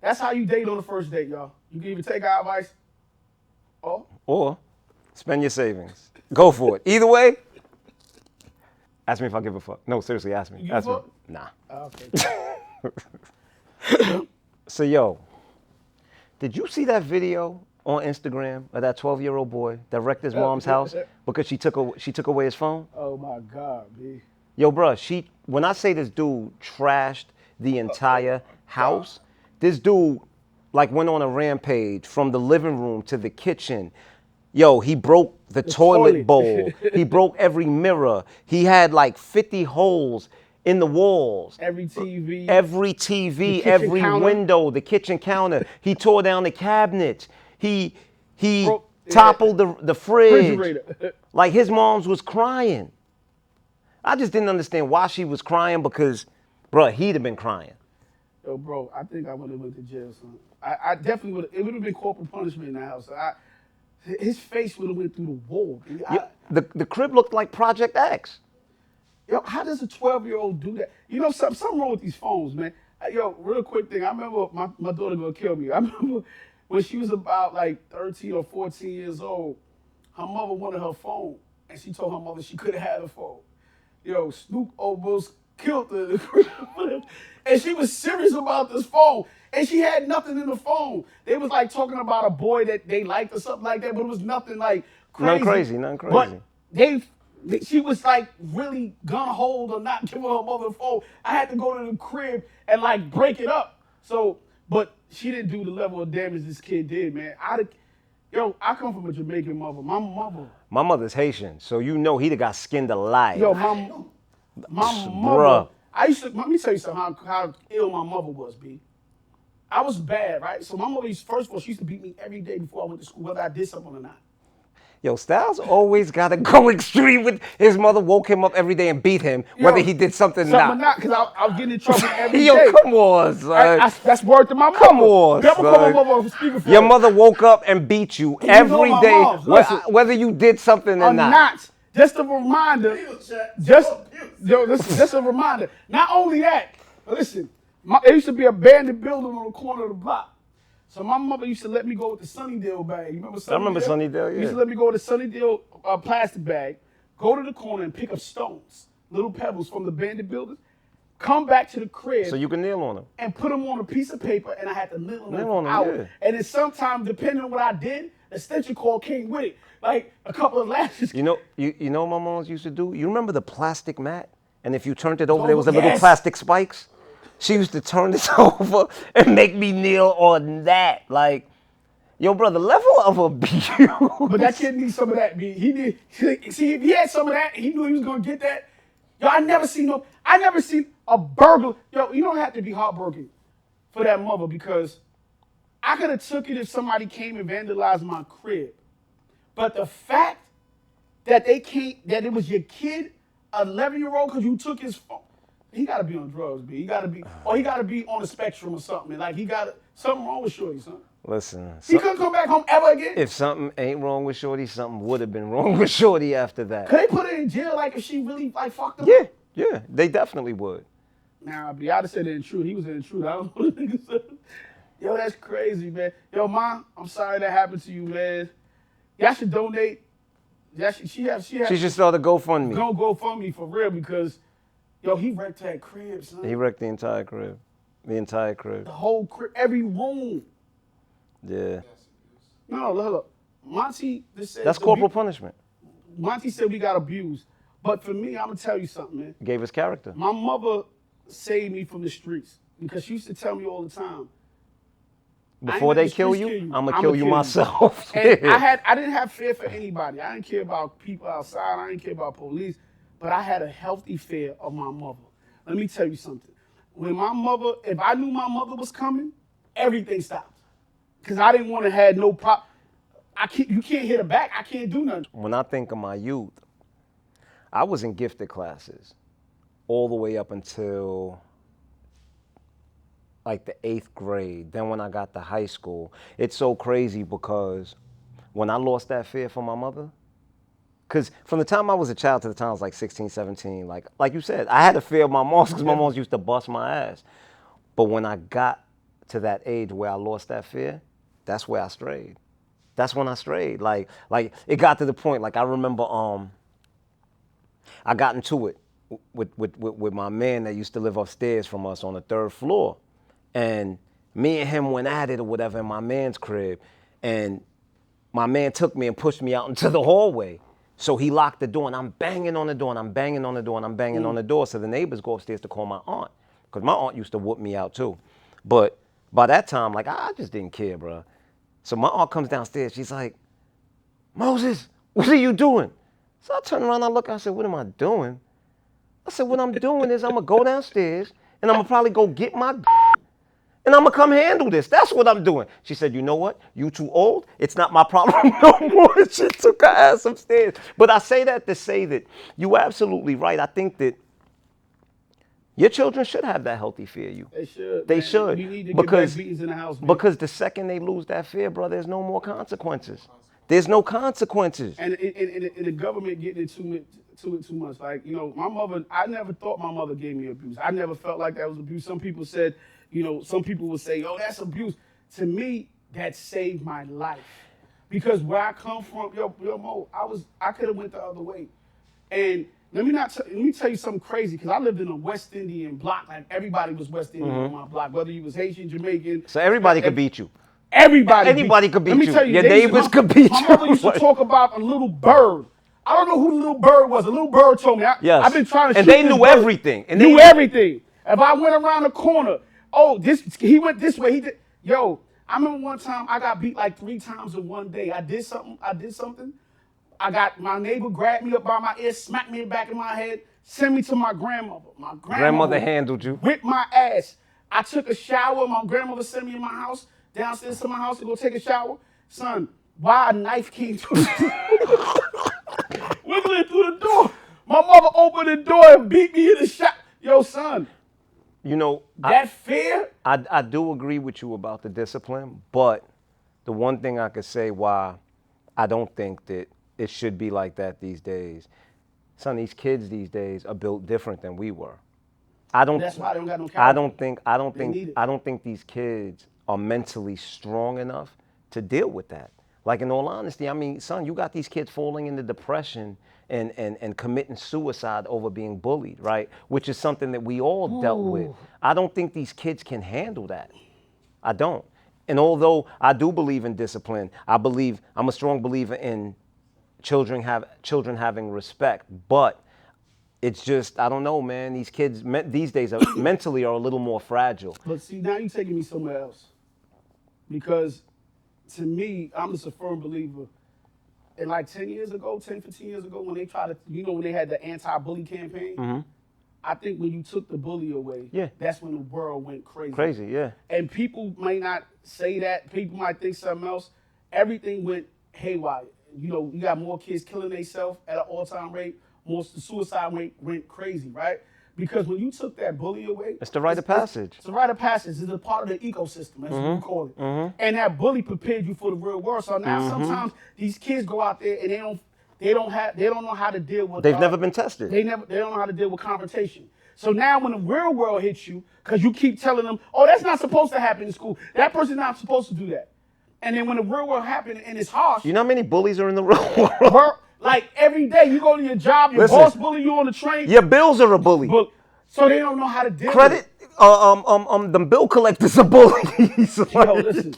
that's how you date on the first date, y'all. You can either take our advice or Or spend your savings. Go for it. Either way, ask me if I give a fuck. No, seriously, ask me. You ask me. fuck? Nah. Oh, okay. So yo, did you see that video on Instagram of that 12-year-old boy that wrecked his mom's house because she took a, she took away his phone? oh my God, B. Yo, bruh, she when I say this dude trashed the entire house, this dude like went on a rampage from the living room to the kitchen. Yo, he broke the, toilet, toilet. bowl. he broke every mirror. He had like 50 holes in the walls. Every TV. Every TV, every counter. window, the kitchen counter. He tore down the cabinets. He he yeah. toppled the the fridge. Like his mom's was crying. I just didn't understand why she was crying because, bruh, he'd have been crying. Yo, bro, I think I would have went to jail, son. I, I definitely would. It would have been corporal punishment in the house. I, his face would have went through the wall. I- the the crib looked like Project X. Yo, how does a 12 year old do that? You know, something, something wrong with these phones, man. Uh, Yo, real quick thing. I remember my, my daughter gonna kill me. I remember when she was about like 13 or 14 years old, her mother wanted her phone, and she told her mother she couldn't have the phone. Yo, Snoop almost killed the and she was serious about this phone. And she had nothing in the phone. They was like talking about a boy that they liked or something like that, but it was nothing like crazy. Nothing crazy, nothing crazy. But they, they- she was like really gun hold or not giving her mother the phone. I had to go to the crib and like break it up. So, but she didn't do the level of damage this kid did, man. I, yo, I come from a Jamaican mother. My mother, My mother's Haitian, so you know he'd have got skinned alive. yo, my, my Bruh. mother. I used to. Let me tell you something. How, how ill my mother was, b. I was bad, right? So my mother used, first of all, she used to beat me every day before I went to school, whether I did something or not. Yo, Styles always got to go extreme with his mother woke him up every day and beat him, whether he did something or Something or not. not, because I, I was getting in trouble every day. Yo, come on, son. I, I, that's word to my mother. Come on, Never call my son. mother. Your mother woke up and beat you you every day, moms, wh- whether you did something or or not. not. Just a reminder. Just, yo, this, just a reminder. Not only that, listen, my, there used to be a abandoned building on the corner of the block. So my mother used to let me go with the Sunnydale bag. You remember Sunnydale? I remember Sunnydale, yeah. Used to let me go with the Sunnydale uh, plastic bag, go to the corner and pick up stones, little pebbles from the abandoned building, come back to the crib So you can kneel on them. and put them on a piece of paper, and I had to kneel on them Kneel for on 'em, hours. yeah. And then sometimes, depending on what I did, the extension cord came with it, like a couple of lashes. You know, you, you know what my moms used to do? You remember the plastic mat? And if you turned it over, there Oh, was a little plastic spikes? She used to turn this over and make me kneel on that. Like, yo, brother, level of abuse. But that kid needs some of that. B. He did. See, if he had some of that, he knew he was gonna get that. Yo, I never seen no. I never seen a burglar. Yo, you don't have to be heartbroken for that mother because I could have took it if somebody came and vandalized my crib. But the fact that they came, that it was your kid, 11 year old, because you took his phone. He gotta be on drugs, B. He gotta be, or he gotta be on the spectrum or something. Like he got something wrong with Shorty, son. Listen, He so- couldn't come back home ever again. if something ain't wrong with Shorty, something would have been wrong with Shorty after that. Could they put her in jail like if she really like fucked him? Yeah, yeah, they definitely would. Nah, B, I'd have said it in truth. He was in truth. I don't know what the nigga said. Yo, that's crazy, man. Yo, mom, I'm sorry that happened to you, man. Y'all should donate. Yeah, she, she has. She has. She should start a GoFundMe. Go for me for real because, yo, he wrecked that crib, son. He wrecked the entire crib. The entire crib. the whole crib, every room. Yeah. No, look, look. Monty, this That's corporal punishment. Monty said we got abused, but for me, I'm gonna tell you something, man. Gave us character. My mother saved me from the streets because she used to tell me all the time. Before they kill you, kill you. I'm gonna kill you myself. And Yeah. I had I didn't have fear for anybody. I didn't care about people outside. I didn't care about police. But I had a healthy fear of my mother. Let me tell you something. When my mother, if I knew my mother was coming, everything stopped. Cause I didn't want to have no prop. I can't. You can't hit her back. I can't do nothing. when I think of my youth, I was in gifted classes all the way up until like the eighth grade. Then when I got to high school, it's so crazy because when I lost that fear for my mother, because from the time I was a child to the time I was like 16, 17, like like you said, I had a fear of my moms because my moms used to bust my ass. But when I got to that age where I lost that fear, that's where I strayed. That's when I strayed. Like like it got to the point. Like I remember um I got into it with with with, with my man that used to live upstairs from us on the third floor, and me and him went at it or whatever in my man's crib, and my man took me and pushed me out into the hallway. So he locked the door, and I'm banging on the door, and I'm banging on the door, and I'm banging on the door. So the neighbors go upstairs to call my aunt, because my aunt used to whoop me out too. But by that time, like I just didn't care, bro. So my aunt comes downstairs. She's like, Moses, what are you doing? So I turn around, I look, I said, what am I doing? I said, what I'm doing is I'm gonna go downstairs and I'm gonna probably go get my and I'm gonna come handle this. That's what I'm doing. She said, you know what? You too old. It's not my problem no more. She took her ass upstairs. But I say that to say that you're absolutely right. I think that your children should have that healthy fear. You. They should. They man. should. We need to because, get beatings in the house. Man. because the second they lose that fear, bro, there's no more consequences. There's no consequences. and, and, and, and the government getting into it to it too much. Like you know, my mother. I never thought my mother gave me abuse. I never felt like that was abuse. Some people said, you know, some people would say, "Oh, that's abuse." To me, that saved my life because where I come from, yo, yo, Moe, I was I could have went the other way, and. Let me not. T- let me tell you something crazy. Because I lived in a West Indian block. Like everybody was West Indian mm-hmm. on my block, whether you was Haitian, Jamaican. So everybody could beat you. Everybody. Anybody could beat Let me you. tell you, Your used- neighbors my- could beat my you. mother used to talk about a little bird. I don't know who the little bird was. A little bird told me. I, Yes. I've been trying to And they knew bird. everything. And they knew- everything. If I went around the corner, oh, this he went this way. He did. Yo, I remember one time I got beat like three times in one day. I did something. I did something. I got my neighbor grabbed me up by my ear, smacked me in the back of my head, sent me to my grandmother. My grandmother, Grandmother handled you. whipped my ass. I took a shower. My grandmother sent me in my house, downstairs to my house to go take a shower. Son, why a knife came through wiggling through the door. My mother opened the door and beat me in the shot. Yo, son, You know, I, that fear. I, I do agree with you about the discipline, but the one thing I could say why I don't think that it should be like that these days, son, these kids these days are built different than we were. I don't. That's why they don't got no I don't think. I don't They think. it. I don't think these kids are mentally strong enough to deal with that. Like in all honesty, I mean, son, you got these kids falling into depression and, and, and committing suicide over being bullied, right? Which is something that we all dealt with. I don't think these kids can handle that. I don't. And although I do believe in discipline, I believe I'm a strong believer in children have children having respect. But it's just I don't know, man. These kids me- these days are, mentally are a little more fragile. But see, now you're taking me somewhere else. Because to me, I'm just a firm believer. And like 10 years ago, 10, 15 years ago, when they tried to, you know, when they had the anti bully campaign, I think when you took the bully away, Mm-hmm. Yeah. that's when the world went crazy. Crazy, yeah. And people may not say that. People might think something else. Everything went haywire. You know, you got more kids killing themselves at an all-time rate. More the suicide rate went crazy, right? Because when you took that bully away, It's the rite of passage. It's a rite of passage. It's a part of the ecosystem, as Mm-hmm. we call it. And that bully prepared you for the real world. So now Mm-hmm. sometimes these kids go out there and they don't, they don't have, they don't know how to deal with. They've uh, never been tested. They never, they don't know how to deal with confrontation. So now when the real world hits you, because you keep telling them, oh, that's not supposed to happen in school. That person's not supposed to do that. And then when the real world happens and it's harsh, You know how many bullies are in the real world? Like every day, you go to your job, your Listen. boss bully you on the train. Your bills are a bully. So they don't know how to deal with Credit, it. uh, um, um, um, the bill collectors are bullies. Yo, Like, listen.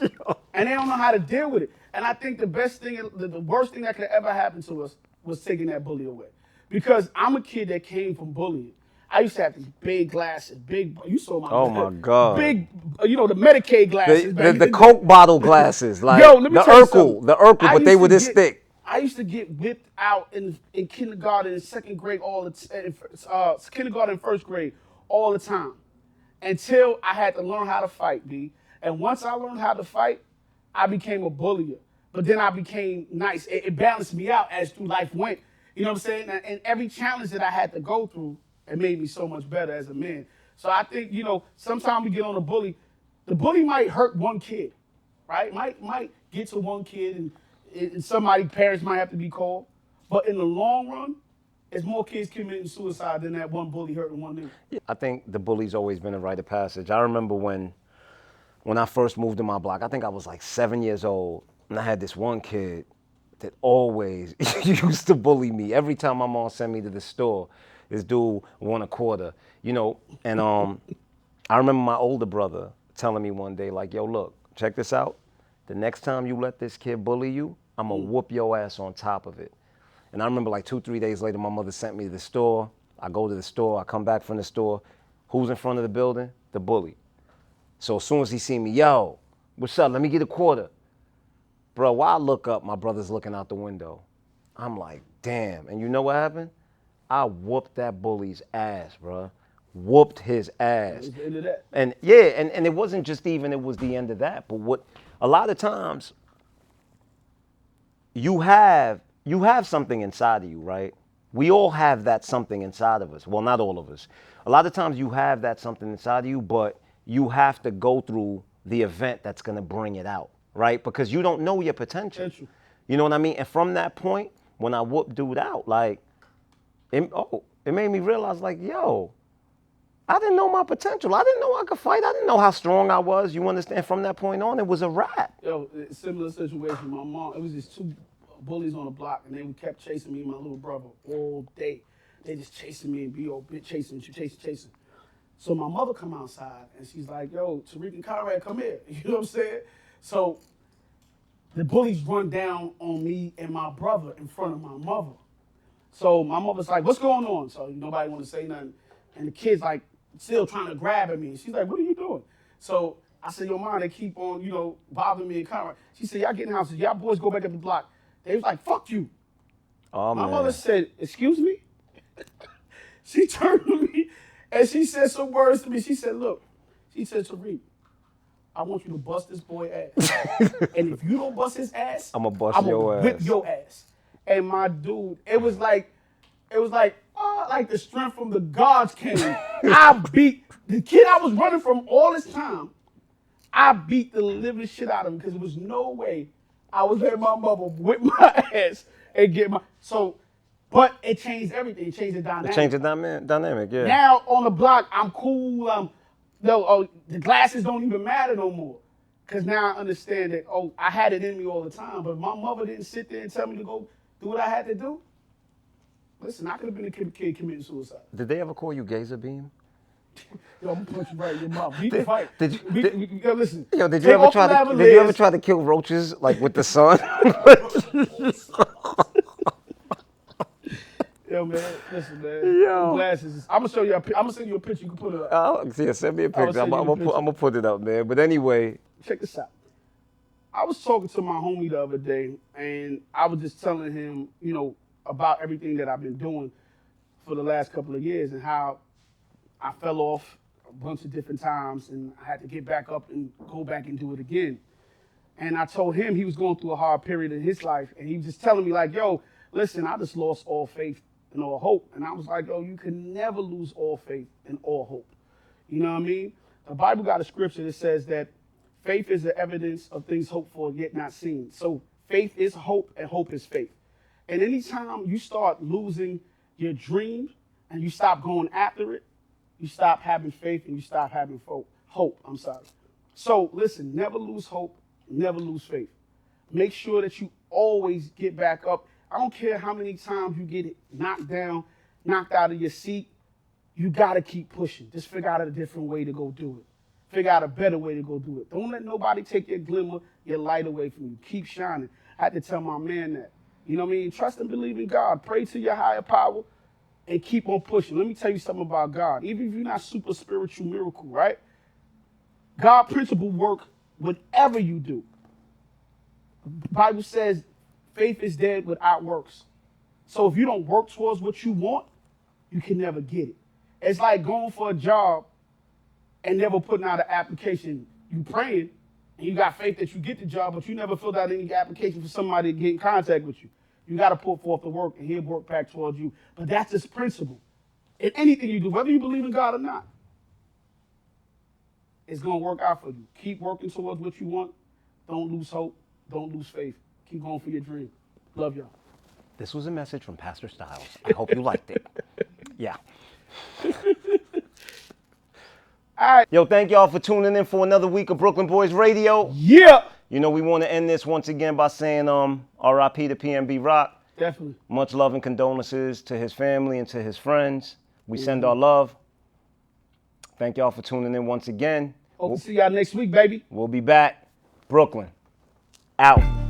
And they don't know how to deal with it. And I think the best thing, the, the worst thing that could ever happen to us was taking that bully away. Because I'm a kid that came from bullying. I used to have these big glasses, big. You saw my. Oh, my God. Big, you know the Medicaid glasses. The, the, the. Coke bottle glasses, like Yo, let me the tell you Urkel, something. the Urkel, I but they were this get- thick. I used to get whipped out in in kindergarten and second grade all the t- uh, kindergarten and first grade all the time until I had to learn how to fight, B. And once I learned how to fight, I became a bullier. But then I became nice. It, it balanced me out as through life went. You know what I'm saying? And, and every challenge that I had to go through, it made me so much better as a man. So I think, you know, sometimes we get on a bully. The bully might hurt one kid, right? Might might get to one kid and, somebody parents might have to be called. But in the long run, it's more kids committing suicide than that one bully hurting one nigga. I think the bully's always been a rite of passage. I remember when when I first moved to my block, I think I was like seven years old, and I had this one kid that always used to bully me. Every time my mom sent me to the store, this dude won a quarter, you know, and um I remember my older brother telling me one day, like, yo, look, check this out. The next time you let this kid bully you, I'm gonna mm. whoop your ass on top of it. And I remember like two, three days later, my mother sent me to the store. I go to the store, I come back from the store. Who's in front of the building? The bully. So as soon as he see me, yo, what's up? Let me get a quarter. Bro, while I look up, my brother's looking out the window. I'm like, damn. And you know what happened? I whooped that bully's ass, bro. Whooped his ass. That's the end of that. And yeah, and, and it wasn't just even it was the end of that. But what a lot of times you have you have something inside of you, right? We all have that something inside of us. Well, not all of us. A lot of times you have that something inside of you, but you have to go through the event that's gonna bring it out, right? Because you don't know your potential. Potential. You know what I mean? And from that point, when I whooped dude out, like, it, oh, it made me realize, like, yo, I didn't know my potential. I didn't know I could fight. I didn't know how strong I was. You understand? From that point on, it was a wrap. Yo, similar situation. My mom, it was just two bullies on the block, and they kept chasing me and my little brother all day. They just chasing me and be all bit chasing, chasing, chasing. So my mother come outside and she's like, "Yo, Tariq and Conrad, come here." You know what I'm saying? So the bullies run down on me and my brother in front of my mother. So my mother's like, "What's going on?" So nobody want to say nothing, and the kid's like still trying to grab at me. She's like, "What are you doing?" So I said, "Yo, mom, they keep on, you know, bothering me and Conrad." She said, "Y'all get in the house. Y'all boys go back up the block." They was like, "Fuck you." Oh My man. mother said, "Excuse me." she turned to me and she said some words to me. She said, "Look," she said, "Tariq, I want you to bust this boy ass, and if you don't bust his ass, I'ma bust I'ma your whip your ass." And my dude, it was like, it was like, oh, like the strength from the gods came. I beat the kid I was running from all this time. I beat the living shit out of him because there was no way I was letting my mother whip my ass and get my so. But it changed everything. It changed the dynamic. Changed the dynamic, yeah. Now on the block, I'm cool. Um, no, oh, the glasses don't even matter no more. Cause now I understand that. Oh, I had it in me all the time, but my mother didn't sit there and tell me to go do what I had to do. Listen, I could have been a kid, kid committing suicide. Did they ever call you Gazer Beam? Yo, I'm gonna punch you right in your mouth. We can fight. did you- We- did- we- yo, listen. Yo, did you take ever off try the to? Did you ever lavaliers. try to kill roaches like with the sun? Yo, man, listen, man. Yo. Glasses. I'm gonna show you. A, I'm gonna send you a picture. You can put it up. oh, yeah, send me a I'll picture. I'm, you I'm, the gonna put, picture. I'm gonna put it up, man. But anyway, check this out. I was talking to my homie the other day, and I was just telling him, you know, about everything that I've been doing for the last couple of years and how I fell off a bunch of different times and I had to get back up and go back and do it again. And I told him he was going through a hard period in his life, and he was just telling me like, "Yo, listen, I just lost all faith and all hope." And I was like, "Yo, you can never lose all faith and all hope." You know what I mean? The Bible got a scripture that says that faith is the evidence of things hoped for yet not seen. So faith is hope and hope is faith. And anytime you start losing your dream and you stop going after it, you stop having faith and you stop having fo- hope. I'm sorry. So listen, never lose hope, never lose faith. Make sure that you always get back up. I don't care how many times you get knocked down, knocked out of your seat. You gotta keep pushing. Just figure out a different way to go do it. Figure out a better way to go do it. Don't let nobody take your glimmer, your light away from you. Keep shining. I had to tell my man that. You know what I mean? Trust and believe in God. Pray to your higher power and keep on pushing. Let me tell you something about God. Even if you're not super spiritual miracle, right? God principle work whatever you do. Bible says faith is dead without works. So if you don't work towards what you want, you can never get it. It's like going for a job and never putting out an application. You praying and you got faith that you get the job, but you never filled out any application for somebody to get in contact with you. You got to put forth the work and he'll work back towards you. But that's his principle. In anything you do, whether you believe in God or not, it's going to work out for you. Keep working towards what you want. Don't lose hope. Don't lose faith. Keep going for your dream. Love y'all. This was a message from Pastor Styles. I hope you liked it. Yeah. All right. Yo, thank y'all for tuning in for another week of Brooklyn Boys Radio. Yeah. You know, we want to end this once again by saying um, RIP to PNB Rock. Definitely. Much love and condolences to his family and to his friends. We send our love. Thank y'all for tuning in once again. Hope to see y'all next week, baby. We'll be back. Brooklyn. Out.